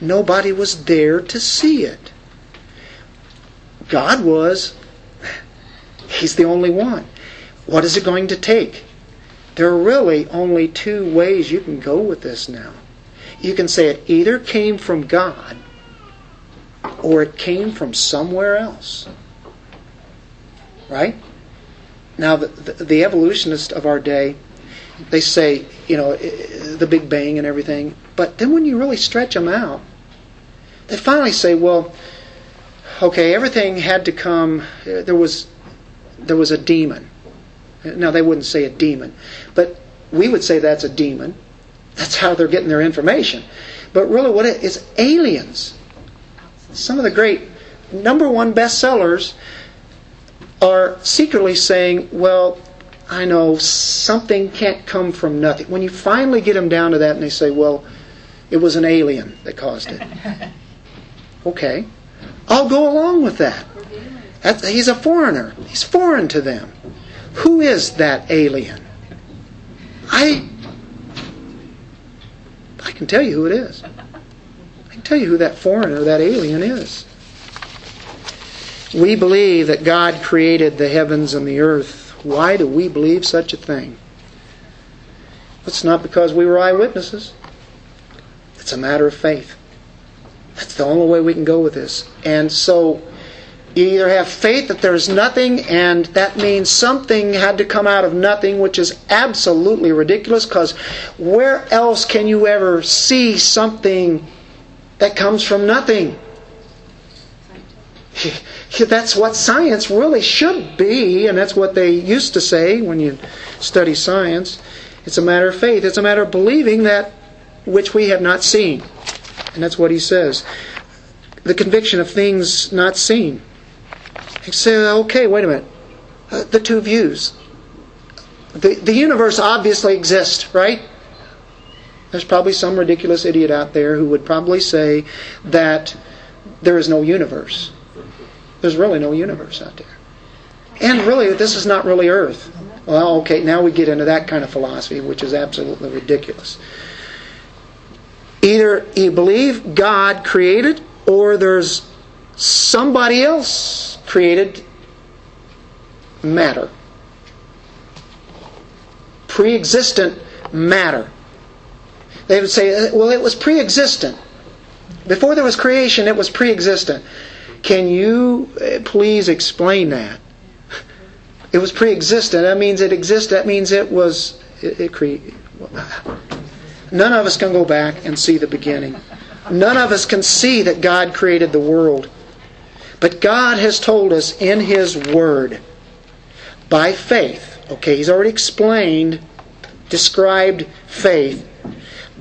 Nobody was there to see it. God was. He's the only one. What is it going to take? There are really only two ways you can go with this now. You can say it either came from God or it came from somewhere else. Right? Now, the, the, the evolutionists of our day, they say, you know, the Big Bang and everything, but then when you really stretch them out, they finally say, well, okay, everything had to come, uh, there was, there was a demon. Now, they wouldn't say a demon, but we would say that's a demon. That's how they're getting their information. But really, what it is aliens some of the great number one bestsellers are secretly saying, well, I know something can't come from nothing. When you finally get them down to that and they say, well, it was an alien that caused it. *laughs* Okay. I'll go along with that. That's, he's a foreigner. He's foreign to them. Who is that alien? I I can tell you who it is tell you who that foreigner, that alien is. We believe that God created the heavens and the earth. Why do we believe such a thing? It's not because we were eyewitnesses. It's a matter of faith. That's the only way we can go with this. And so you either have faith that there's nothing, and that means something had to come out of nothing, which is absolutely ridiculous because where else can you ever see something that comes from nothing. That's what science really should be, and that's what they used to say when you study science. It's a matter of faith. It's a matter of believing that which we have not seen. And that's what he says. The conviction of things not seen. You say, okay, wait a minute. Uh, the two views. The, the universe obviously exists, right? There's probably some ridiculous idiot out there who would probably say that there is no universe. There's really no universe out there. And really, this is not really Earth. Well, okay, now we get into that kind of philosophy, which is absolutely ridiculous. Either you believe God created, or there's somebody else created matter. Pre existent matter. They would say, well, it was pre existent. Before there was creation, it was pre existent. Can you uh, please explain that? It was pre existent. That means it existed. That means it was. It, it cre- *sighs* None of us can go back and see the beginning. None of us can see that God created the world. But God has told us in His Word, by faith, okay, He's already explained, described faith,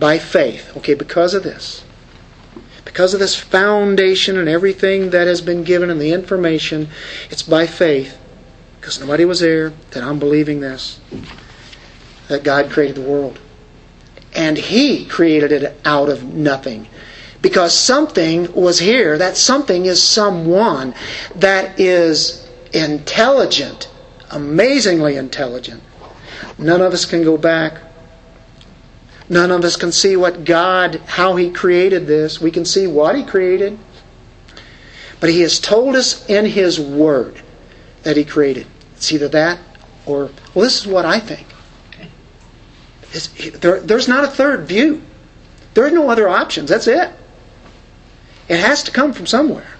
by faith. Okay, because of this. Because of this foundation and everything that has been given and the information, it's by faith, because nobody was there, that I'm believing this, that God created the world. And He created it out of nothing. Because something was here. That something is someone that is intelligent, amazingly intelligent. None of us can go back. None of us can see what God, how He created this. We can see what He created. But He has told us in His Word that He created. It's either that or, well, this is what I think. There, there's not a third view. There are no other options. That's it. It has to come from somewhere.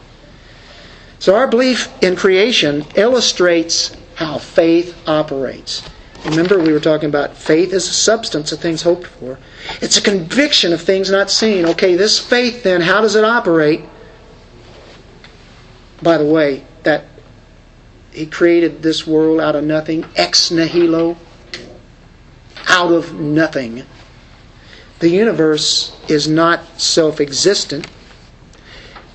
So our belief in creation illustrates how faith operates. Remember, we were talking about faith is a substance of things hoped for. It's a conviction of things not seen. Okay, this faith then, how does it operate? By the way, that he created this world out of nothing, ex nihilo, out of nothing. The universe is not self existent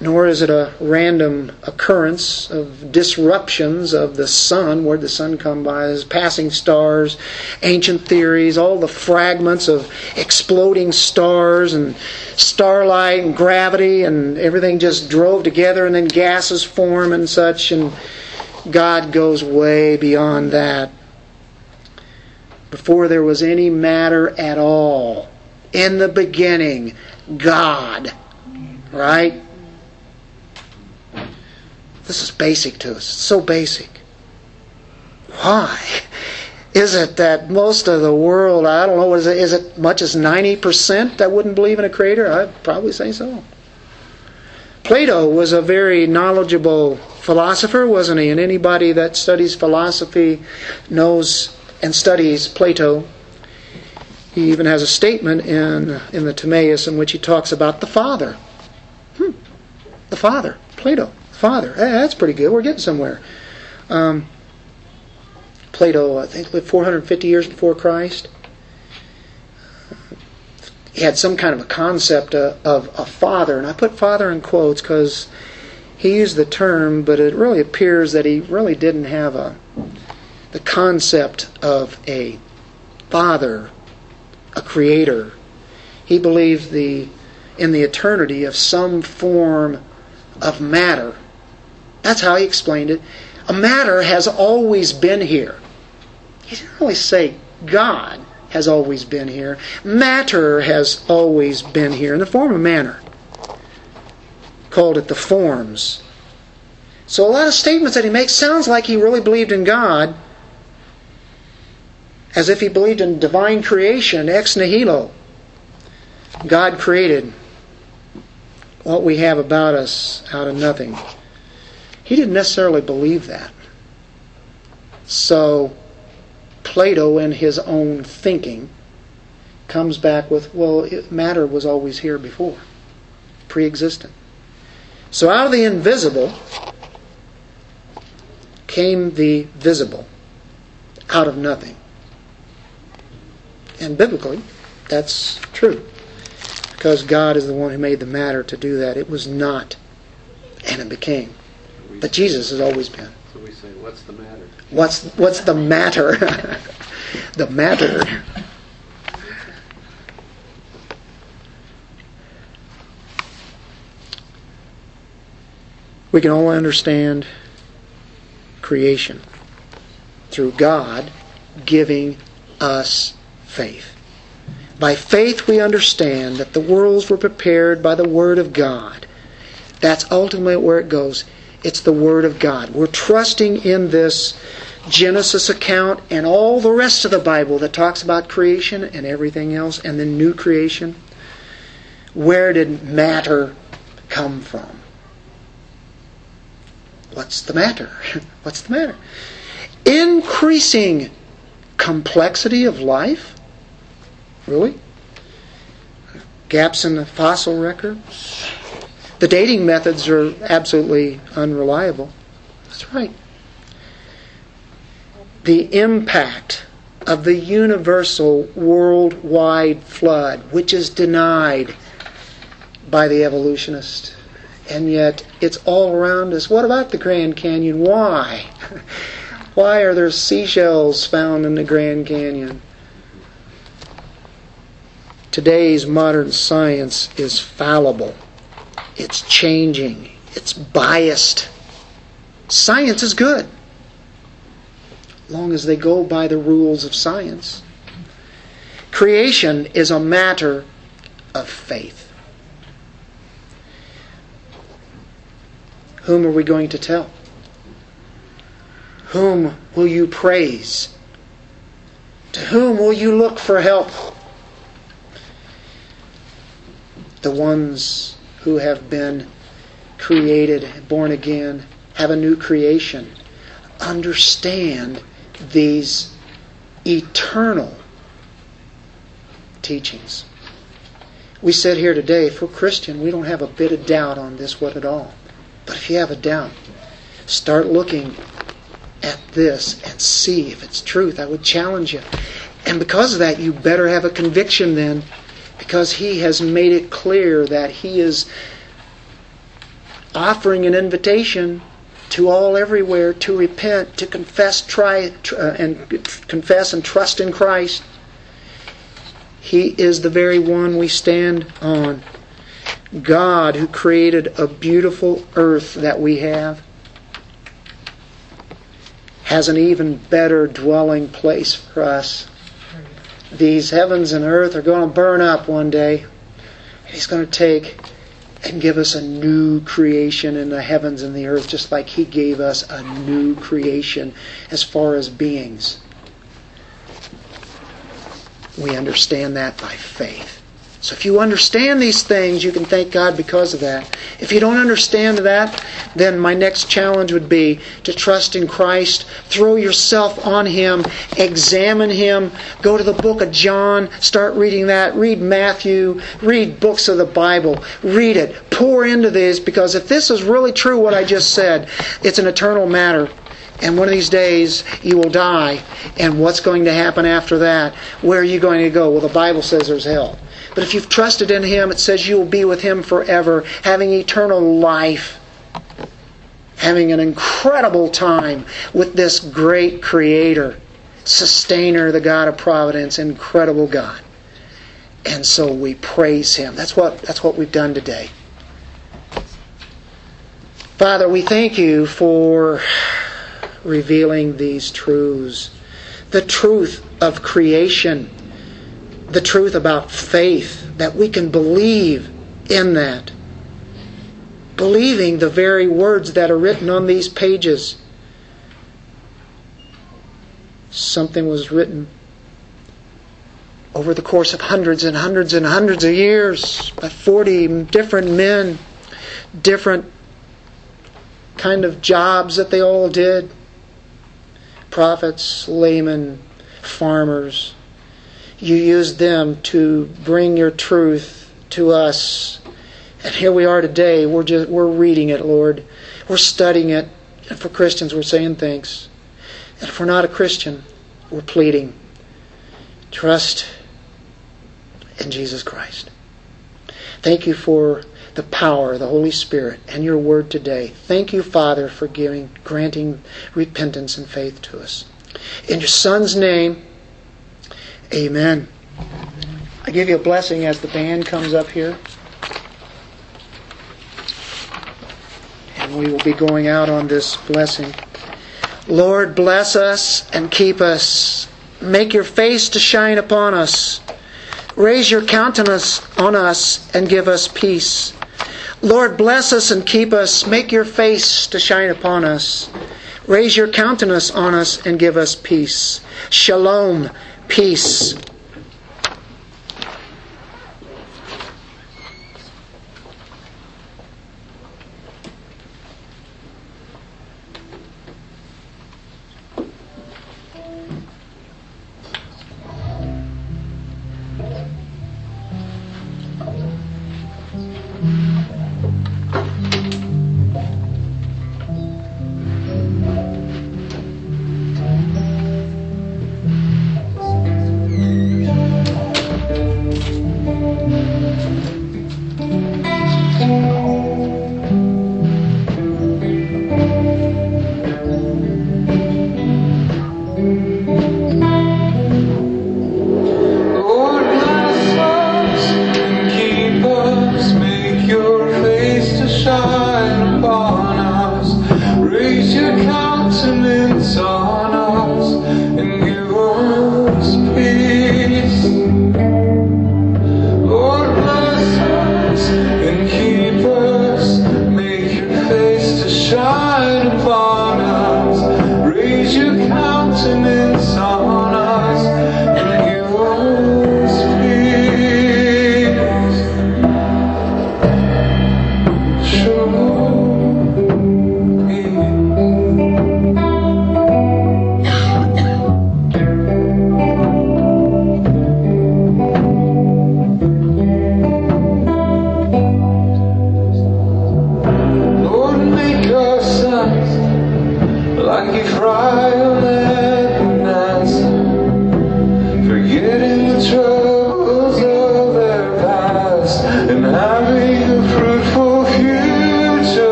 nor is it a random occurrence of disruptions of the sun, where the sun come by, as passing stars, ancient theories, all the fragments of exploding stars and starlight and gravity and everything just drove together and then gases form and such and God goes way beyond that. Before there was any matter at all, in the beginning, God, right? This is basic to us. It's so basic. Why? Is it that most of the world, I don't know, is it, is it much as 90% that wouldn't believe in a creator? I'd probably say so. Plato was a very knowledgeable philosopher, wasn't he? And anybody that studies philosophy knows and studies Plato. He even has a statement in, in the Timaeus in which he talks about the Father. Hmm. The Father, Plato. Father. Hey, that's pretty good. We're getting somewhere. Um, Plato, I think, lived 450 years before Christ. He had some kind of a concept of, of a father, and I put father in quotes because he used the term, but it really appears that he really didn't have a the concept of a father, a creator. He believed the in the eternity of some form of matter that's how he explained it. A matter has always been here. He didn't really say God has always been here. Matter has always been here in the form of manner. Called it the forms. So a lot of statements that he makes sounds like he really believed in God, as if he believed in divine creation, ex nihilo. God created what we have about us out of nothing. He didn't necessarily believe that. So, Plato, in his own thinking, comes back with, well, matter was always here before, pre existent. So, out of the invisible came the visible, out of nothing. And biblically, that's true. Because God is the one who made the matter to do that. It was not, and it became. But Jesus has always been. So we say, what's the matter? What's what's the matter? *laughs* the matter. We can only understand creation through God giving us faith. By faith, we understand that the worlds were prepared by the Word of God. That's ultimately where it goes. It's the Word of God. We're trusting in this Genesis account and all the rest of the Bible that talks about creation and everything else and the new creation. Where did matter come from? What's the matter? *laughs* What's the matter? Increasing complexity of life? Really? Gaps in the fossil record? The dating methods are absolutely unreliable. That's right. The impact of the universal worldwide flood, which is denied by the evolutionist. And yet it's all around us. What about the Grand Canyon? Why? *laughs* Why are there seashells found in the Grand Canyon? Today's modern science is fallible. It's changing. It's biased. Science is good. Long as they go by the rules of science. Creation is a matter of faith. Whom are we going to tell? Whom will you praise? To whom will you look for help? The ones who have been created, born again, have a new creation. Understand these eternal teachings. We said here today, if we're Christian, we don't have a bit of doubt on this what at all. But if you have a doubt, start looking at this and see if it's truth. I would challenge you. And because of that, you better have a conviction then, because He has made it clear that He is offering an invitation to all everywhere to repent, to confess, try uh, and confess and trust in Christ. He is the very one we stand on. God who created a beautiful earth that we have has an even better dwelling place for us. These heavens and earth are going to burn up one day. He's going to take and give us a new creation in the heavens and the earth, just like He gave us a new creation as far as beings. We understand that by faith. So if you understand these things, you can thank God because of that. If you don't understand that, then my next challenge would be to trust in Christ, throw yourself on Him, examine Him, go to the book of John, start reading that, read Matthew, read books of the Bible, read it, pour into this, because if this is really true what I just said, it's an eternal matter. And one of these days you will die. And what's going to happen after that? Where are you going to go? Well, the Bible says there's hell. But if you've trusted in Him, it says you will be with Him forever, having eternal life, having an incredible time with this great Creator, Sustainer, the God of providence, incredible God. And so we praise Him. That's what, that's what we've done today. Father, we thank you for revealing these truths. The truth of creation the truth about faith, that we can believe in that. Believing the very words that are written on these pages. Something was written over the course of hundreds and hundreds and hundreds of years by 40 different men, different kind of jobs that they all did prophets, laymen, farmers, you used them to bring your truth to us. And here we are today. We're just we're reading it, Lord. We're studying it. And for Christians, we're saying thanks. And if we're not a Christian, we're pleading. Trust in Jesus Christ. Thank you for the power of the Holy Spirit and your word today. Thank you, Father, for giving, granting repentance and faith to us. In your Son's name, Amen. I give you a blessing as the band comes up here. And we will be going out on this blessing. Lord, bless us and keep us. Make your face to shine upon us. Raise your countenance on us and give us peace. Lord, bless us and keep us. Make your face to shine upon us. Raise your countenance on us and give us peace. Shalom peace.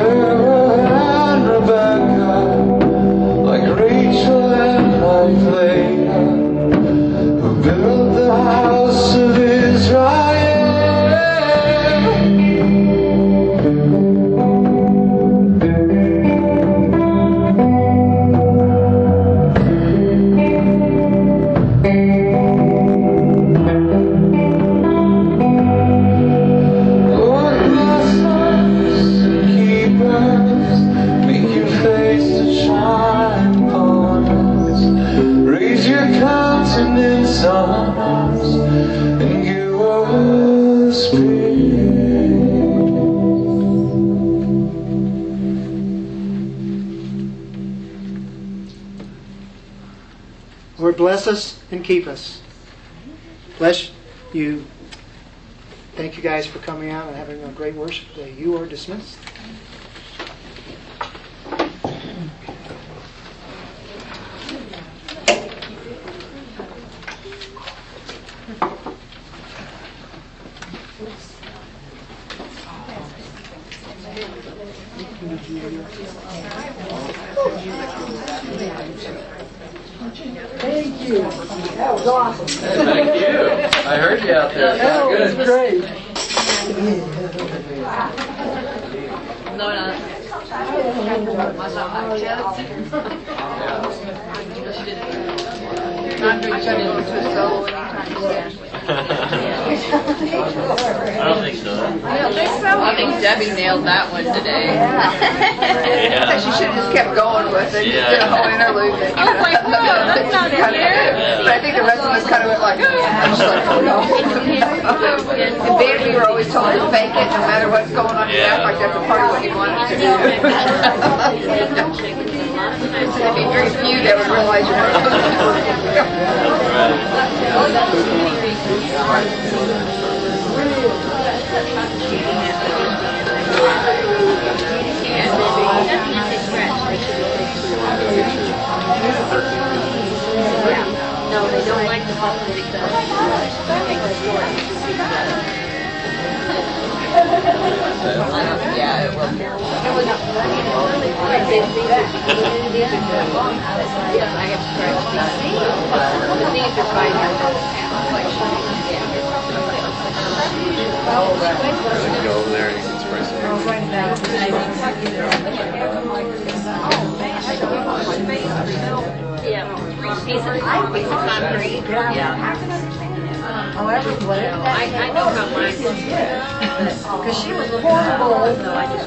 Bless keep us. Bless you. Thank you guys for coming out and having a great worship day. You are dismissed. I was like, to go over there and you some. Oh, Yeah. Yeah. Because she was horrible. No, I just.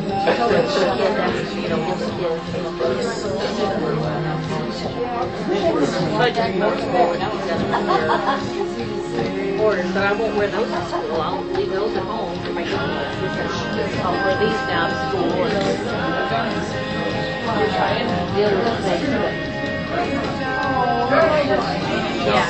But I won't wear those at school. I'll leave those at home for my kids. I'll wear these now to school deal with. Yeah,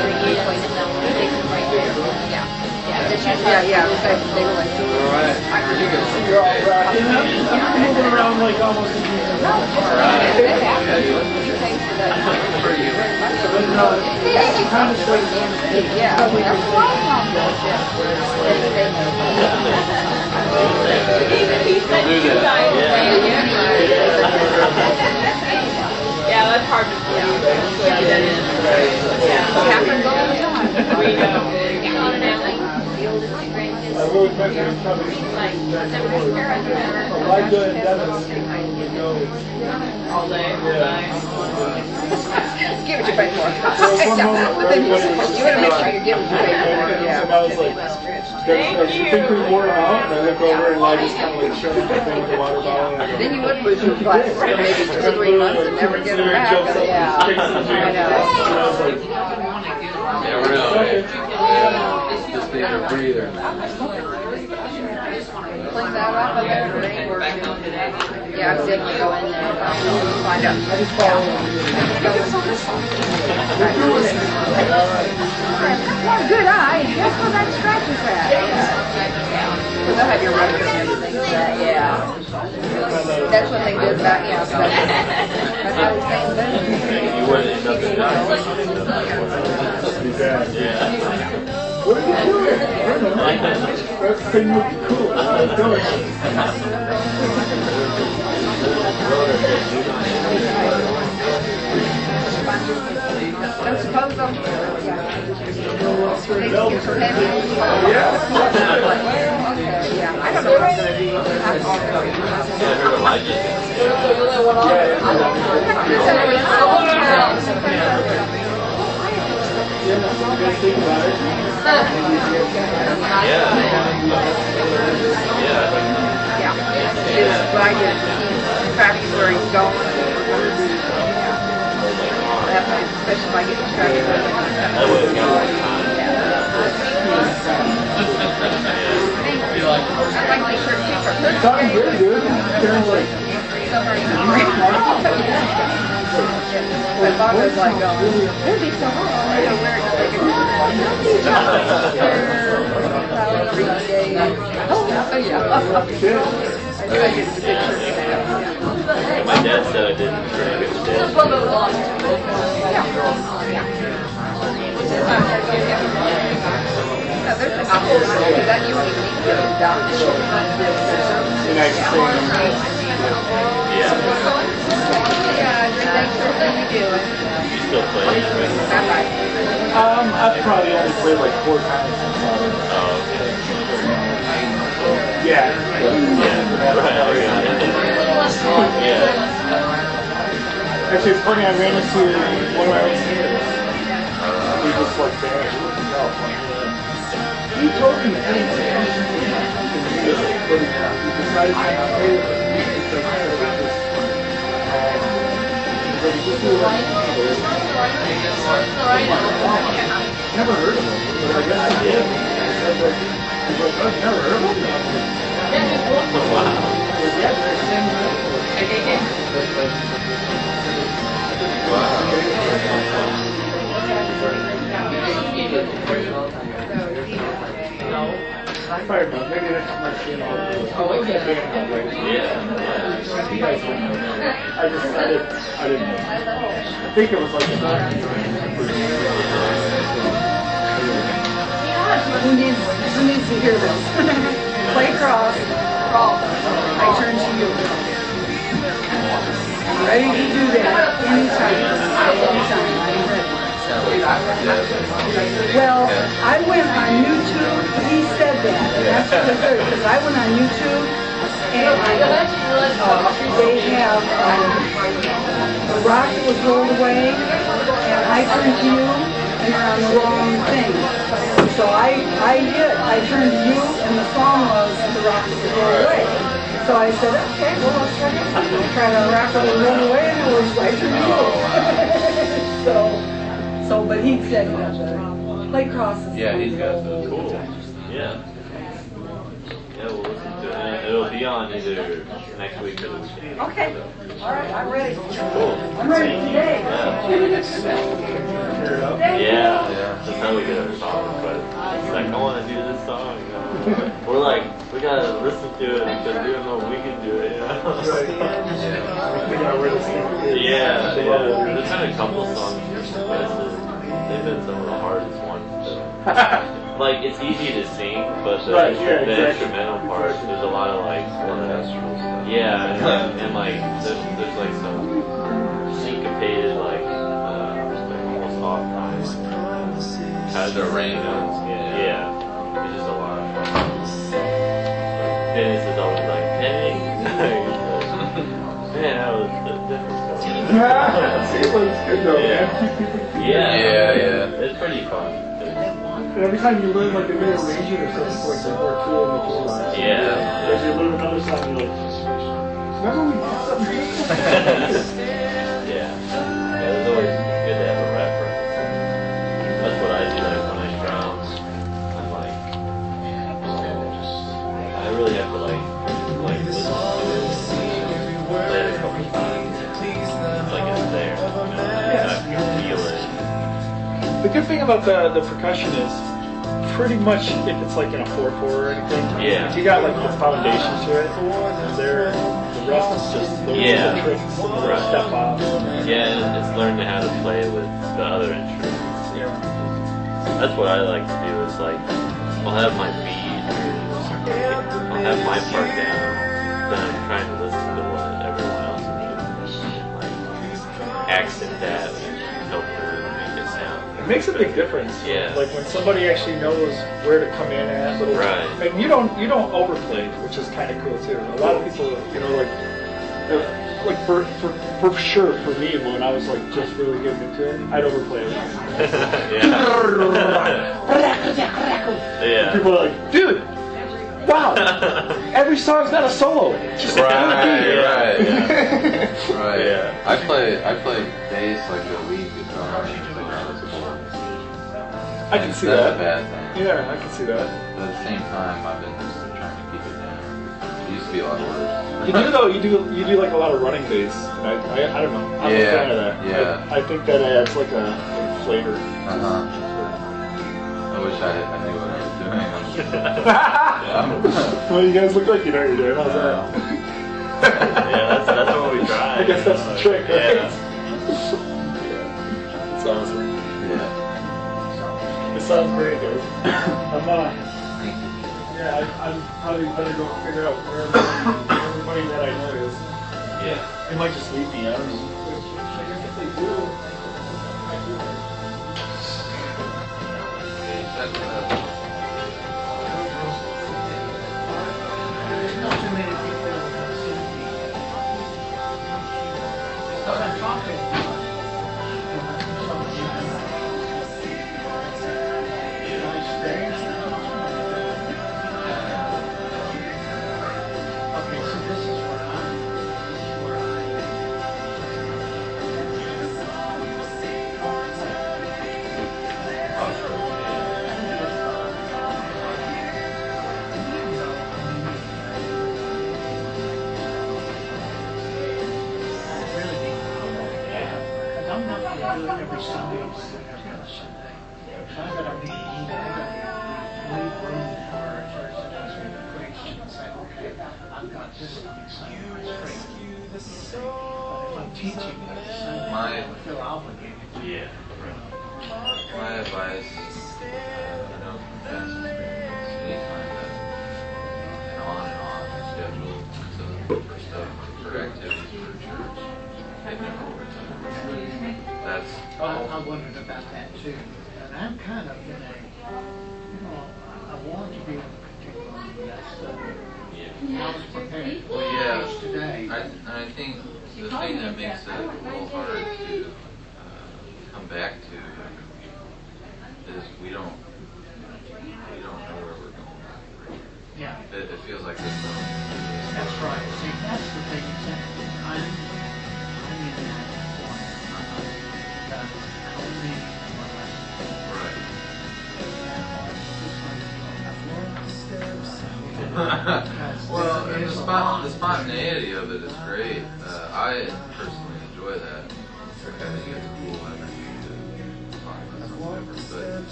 yeah, yeah. they, they were like, moving around like almost a year. Uh, kind of straight. yeah, we don't He said you. Guys. Yeah, that's hard to believe. Yeah, that is. Yeah. happens all the time. We know. I really think it's probably Elijah and Dennis would go. All day, all night. Give it your pay for. There was one But then you're everybody supposed, you gotta make sure you're giving your pay for it, I yeah. was like, I think we wore them out, and I look over and Elijah's kind of like showing the thing with the water bottle. and go, Then you would lose your glasses for maybe two or three months and never get them back, yeah. I know. Yeah, really. Just need a breather. Clean that up and then rain work. Yeah, I was able to in there and find out. I just follow them. One good eye, guess where that scratch is at? Because they'll have your records and everything, for that, yeah. That's what they did back, yeah, so that's, that's how the same thing. You wouldn't end up in that. Must be bad. Yeah. What are you doing? I don't know. That thing would be cool. What are. Yeah. I don't know I'm do. I heard Elijah. Yeah, that's the best thing about it. Yeah. Yeah. Yeah, it's what I did, keep track of where he's going. That way, Especially if I get distracted. That way it's got a lot of time. I'd like to be sure to keep our Talking good, dude. Karen's like, My father was like, going, it'd be so hard. I know where it's like. Oh, yeah. I tried to get the picture. Yeah, my dad said I didn't drink it. No, there's an because that you need to get it done. Um, I've probably only played like four times. Yeah. Yeah. Right, yeah. Actually, it's funny, I ran into one of my own singers. He was like there. He told me. But he decided to play Never heard of him, but I guess I did. I was like, you never heard of him? Wow. Yeah, they're singing. I probably Maybe my. Oh, okay. Yeah. I just, I didn't, I didn't know. I think it was like Who needs, who needs to hear this? Play cross, crawl. I turn to you. I'm Ready to do that anytime, anytime, I'm ready. Well, I went on YouTube, he said that, and that's really good, because I went on YouTube, and uh, they have, um, a rock that was rolled away, and I turned to you, and you're on the wrong thing. So I, I did, I turned to you, and the song was The Rock That Was Rolled Away. So I said, okay, well, let's try it. To rock was rolled away, and it was, turned to you. *laughs* So, So, but he said that the play crosses. Yeah, he's got those. Cool. Yeah. Yeah, we'll listen to it. It'll be on either next week or the week. Okay. All right, I'm ready. Cool. I'm ready today. Yeah, that's how we get our songs. But it's like, I want to do this song. You? We're like, we gotta listen to it because we don't know if we can do it. You know? Figure out where this thing is. Yeah, yeah. There's been a couple songs but it's just- some of the hardest ones. To, *laughs* like it's easy to sing, but the, Right, yeah, the exactly. instrumental parts, there's a lot of like, yeah, and, and like there's, there's like some syncopated like, uh, like almost off time. Has The rain Yeah. Yeah, Yeah, yeah. It's pretty fun. And every time you learn like a new arrangement or something, it's like more cool and you realize. Yeah. As you learn another song, you're like, remember we did something *laughs* good thing about the, the percussion is pretty much if it's like in a 4-4 or anything, Yeah. if you got like the foundation to it, there, the rest is just those Yeah. little tricks, the little Right. step offs. Yeah, and it's learning how to play with the other instruments. That's what I like to do. Is like I'll have my beat, I'll have my part down, then I'm trying to listen to what everyone else is doing, like accent that makes a big difference. Yeah. Like when somebody actually knows where to come in at little Right. and you don't you don't overplay, which is kind of cool too. A lot of people, you know, like like for, for for sure for me when I was like just really getting into it, I'd overplay it. *laughs* yeah. *laughs* yeah. People are like, dude, wow, *laughs* every song's got a solo. Just Right, Yeah, right. yeah. Right. Yeah. I play I play bass like a lead I can see That's that. a bad thing. Yeah, I can see that. But at the same time, I've been just trying to keep it down. It used to be a lot worse. You do though. You do you do like a lot of running bass, and I I, I don't know. I'm a fan of that. yeah. I, I think that adds like a, a flavor. Uh huh. I wish I, I knew what I was doing. *laughs* *laughs* well, you guys look like you know what you're doing. How's that? Yeah, that's that's what we try. I guess that's the trick, right? Yeah. *laughs* It's awesome. Yeah. Sounds great, dude. *coughs* I'm uh, yeah, I, I'm probably better go figure out where everybody, everybody that I know is. Yeah. They might just leave me. I don't know. I guess if they do. That's, uh,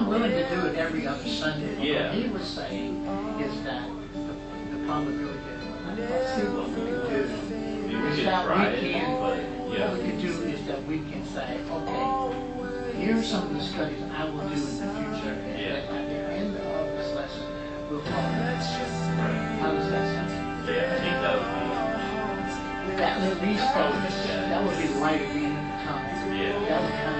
I'm willing to do it every other Sunday. Yeah. What he was saying is that the, problem probability that see we can do is that we can. But, yeah. What we can do is that we can say, okay, here's some of the studies I will do in the future. And yeah. at the end of this lesson, we'll call it. How does that sound? Yeah, I think that would be. That would be focused. That would be light at the end of the. Yeah. That would kind of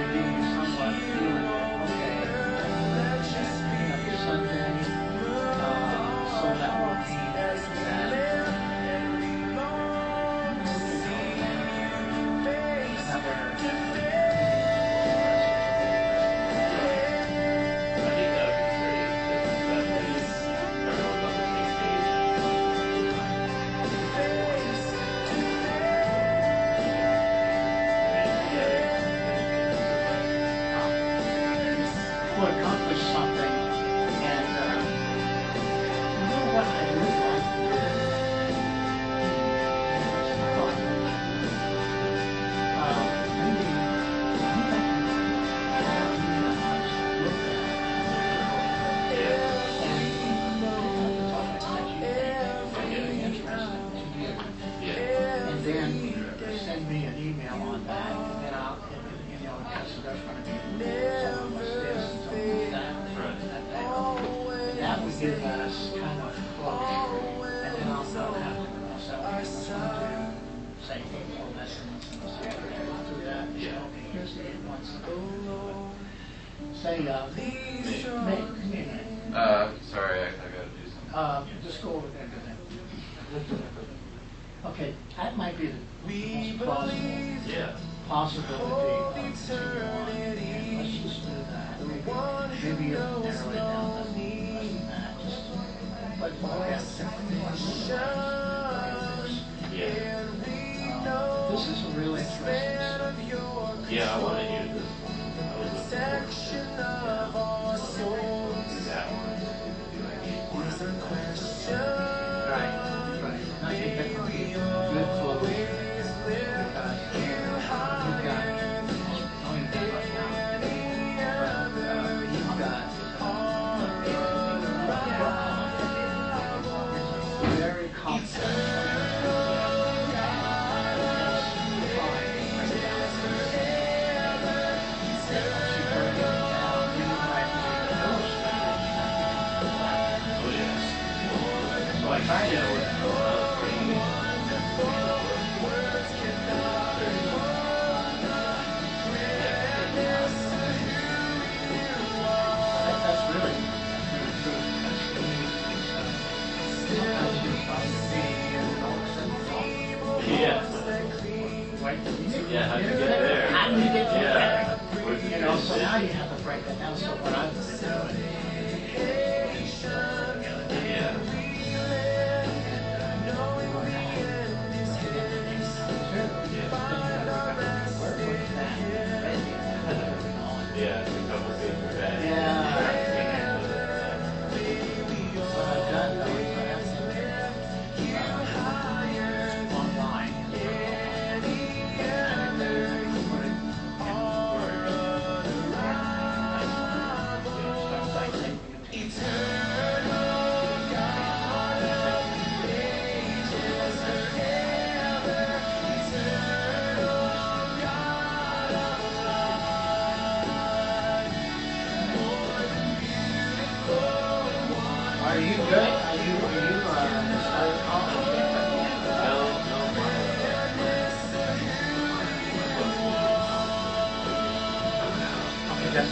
that?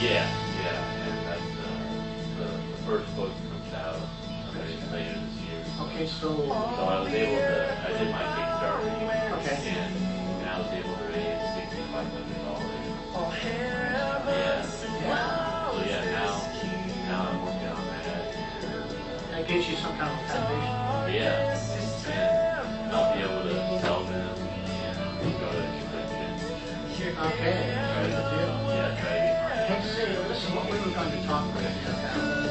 Yeah, yeah, and that's, uh, the, the first book comes out I uh, later this year. Okay, so, So I was able to, I did my Kickstarter, okay. and, now I was able to raise sixty-five hundred dollars. Yeah, so yeah, now, now I'm working on that. and, That gives you some kind of foundation. Yeah. yeah, top head. Yeah, Can you say, listen, what we were going to talk about?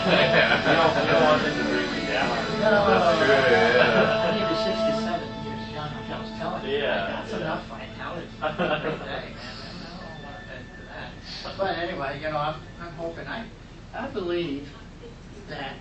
When he was 67 years young, I was telling yeah, that's enough for. I don't want to. But anyway, you know, I'm, I'm hoping I, I believe that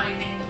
climbing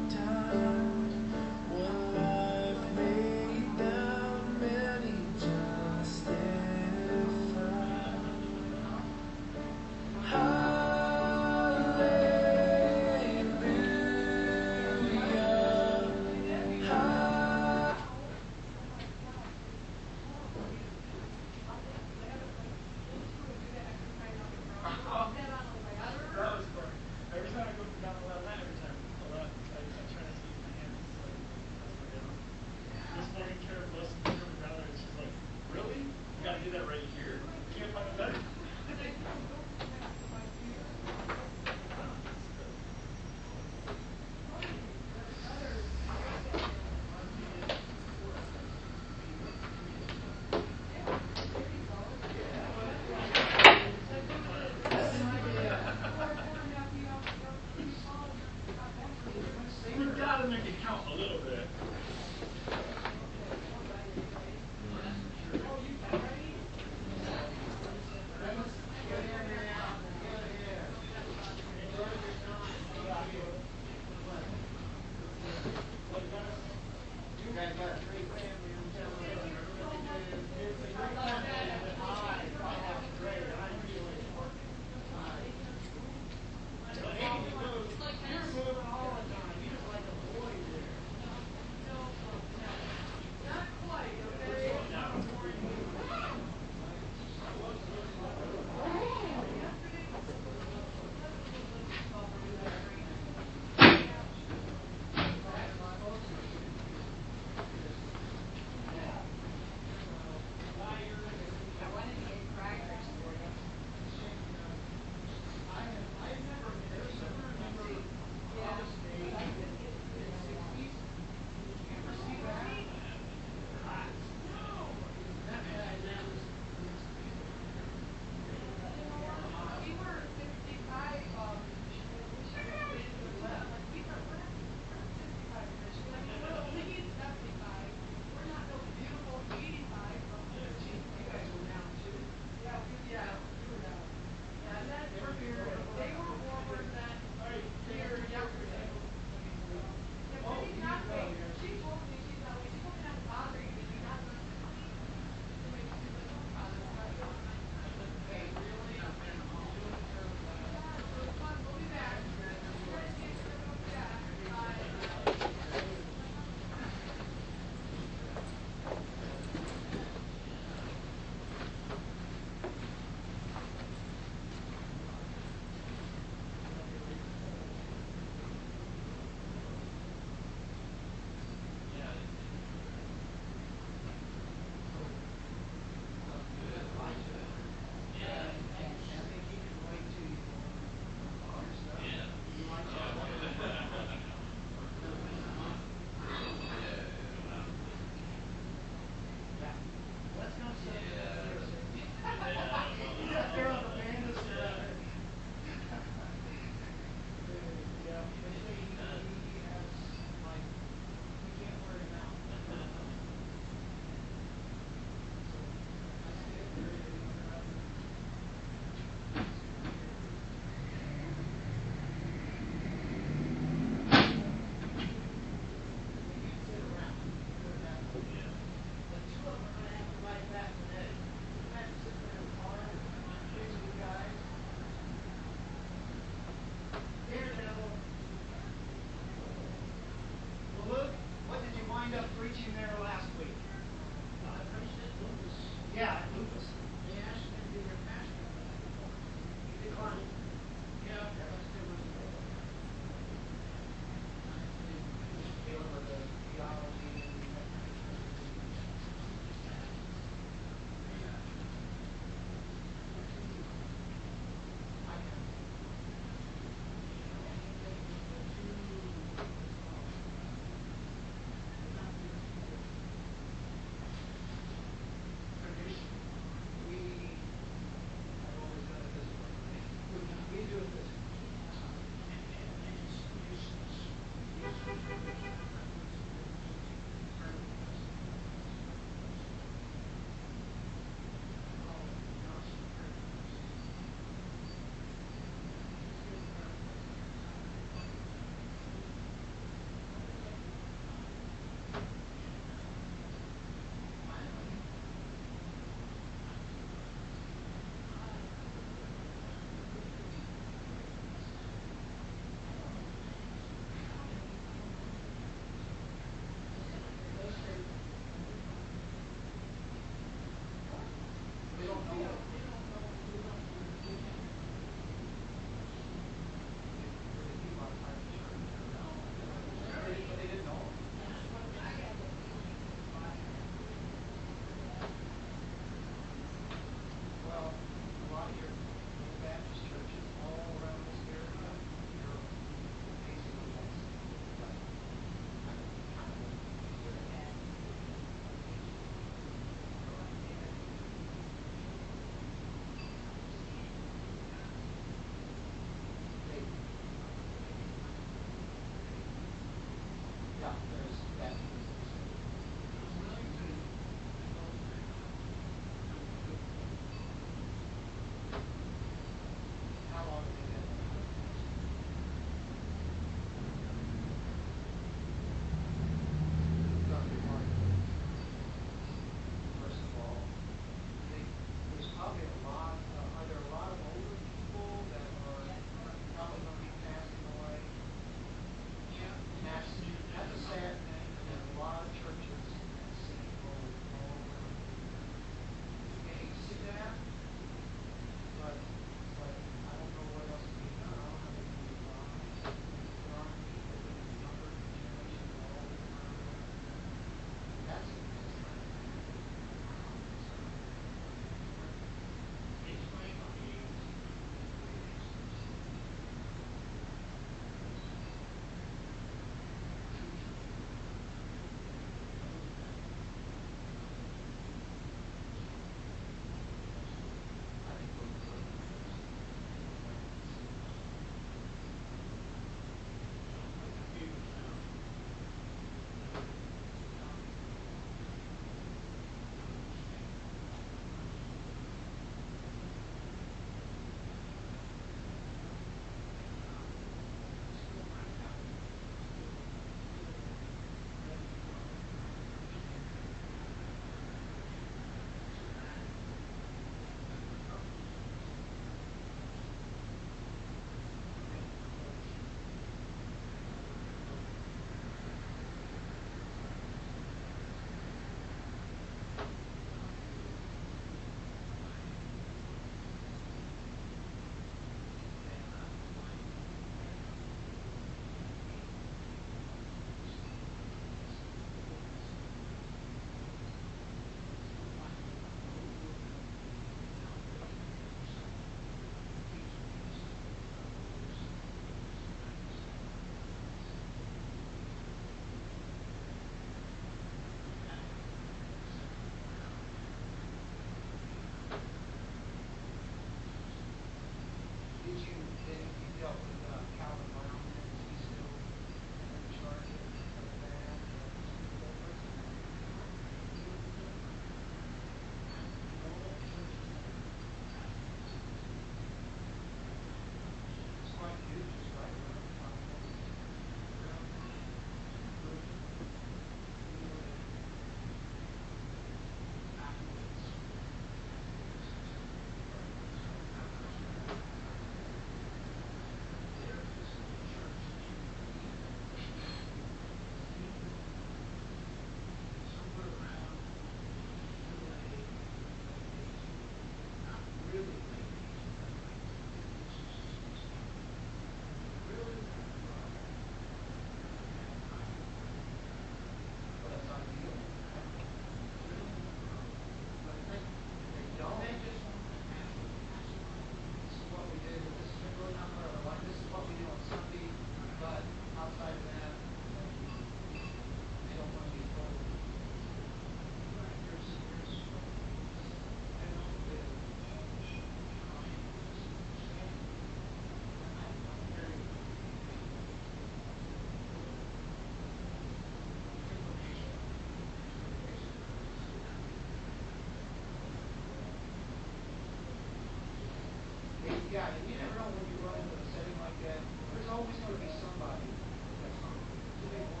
guy. And you never know when you run into a setting like that. There's always going to be somebody that's going to be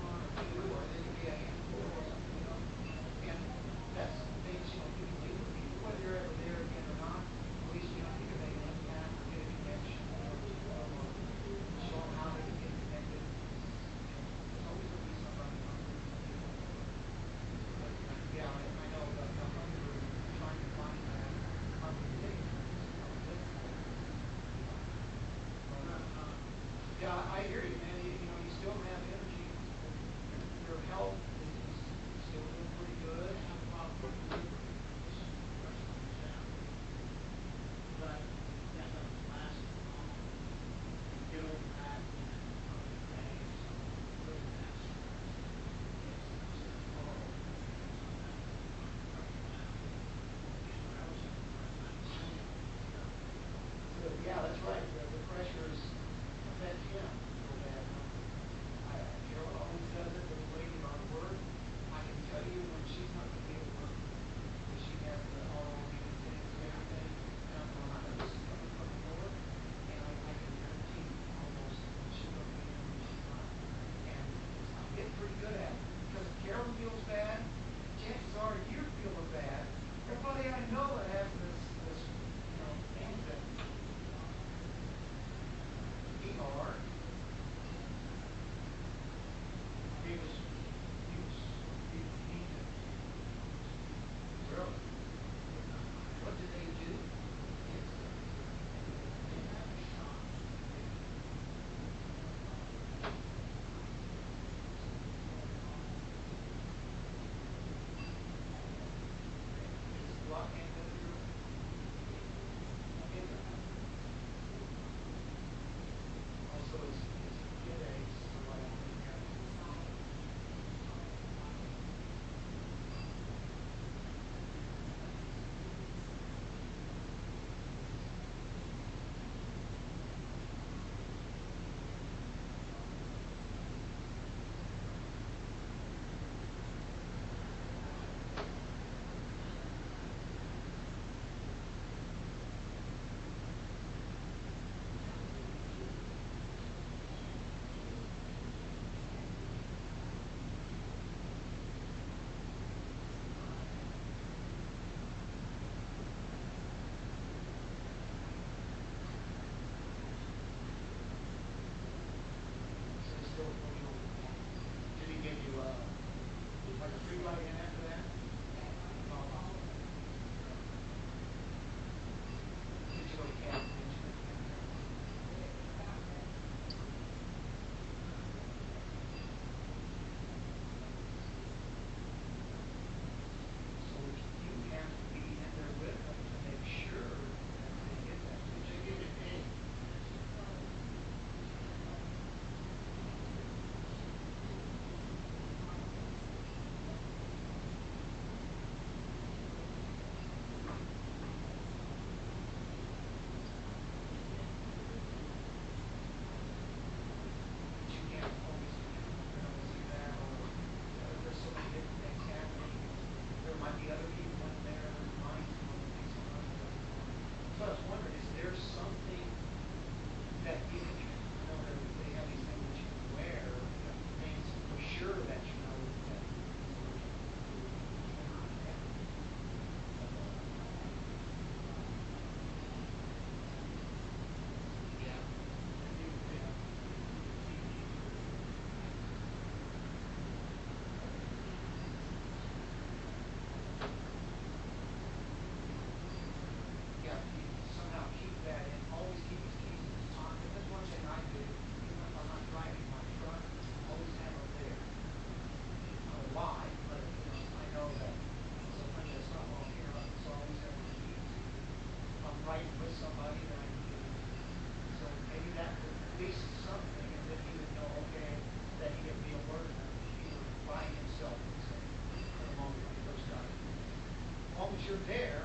your hair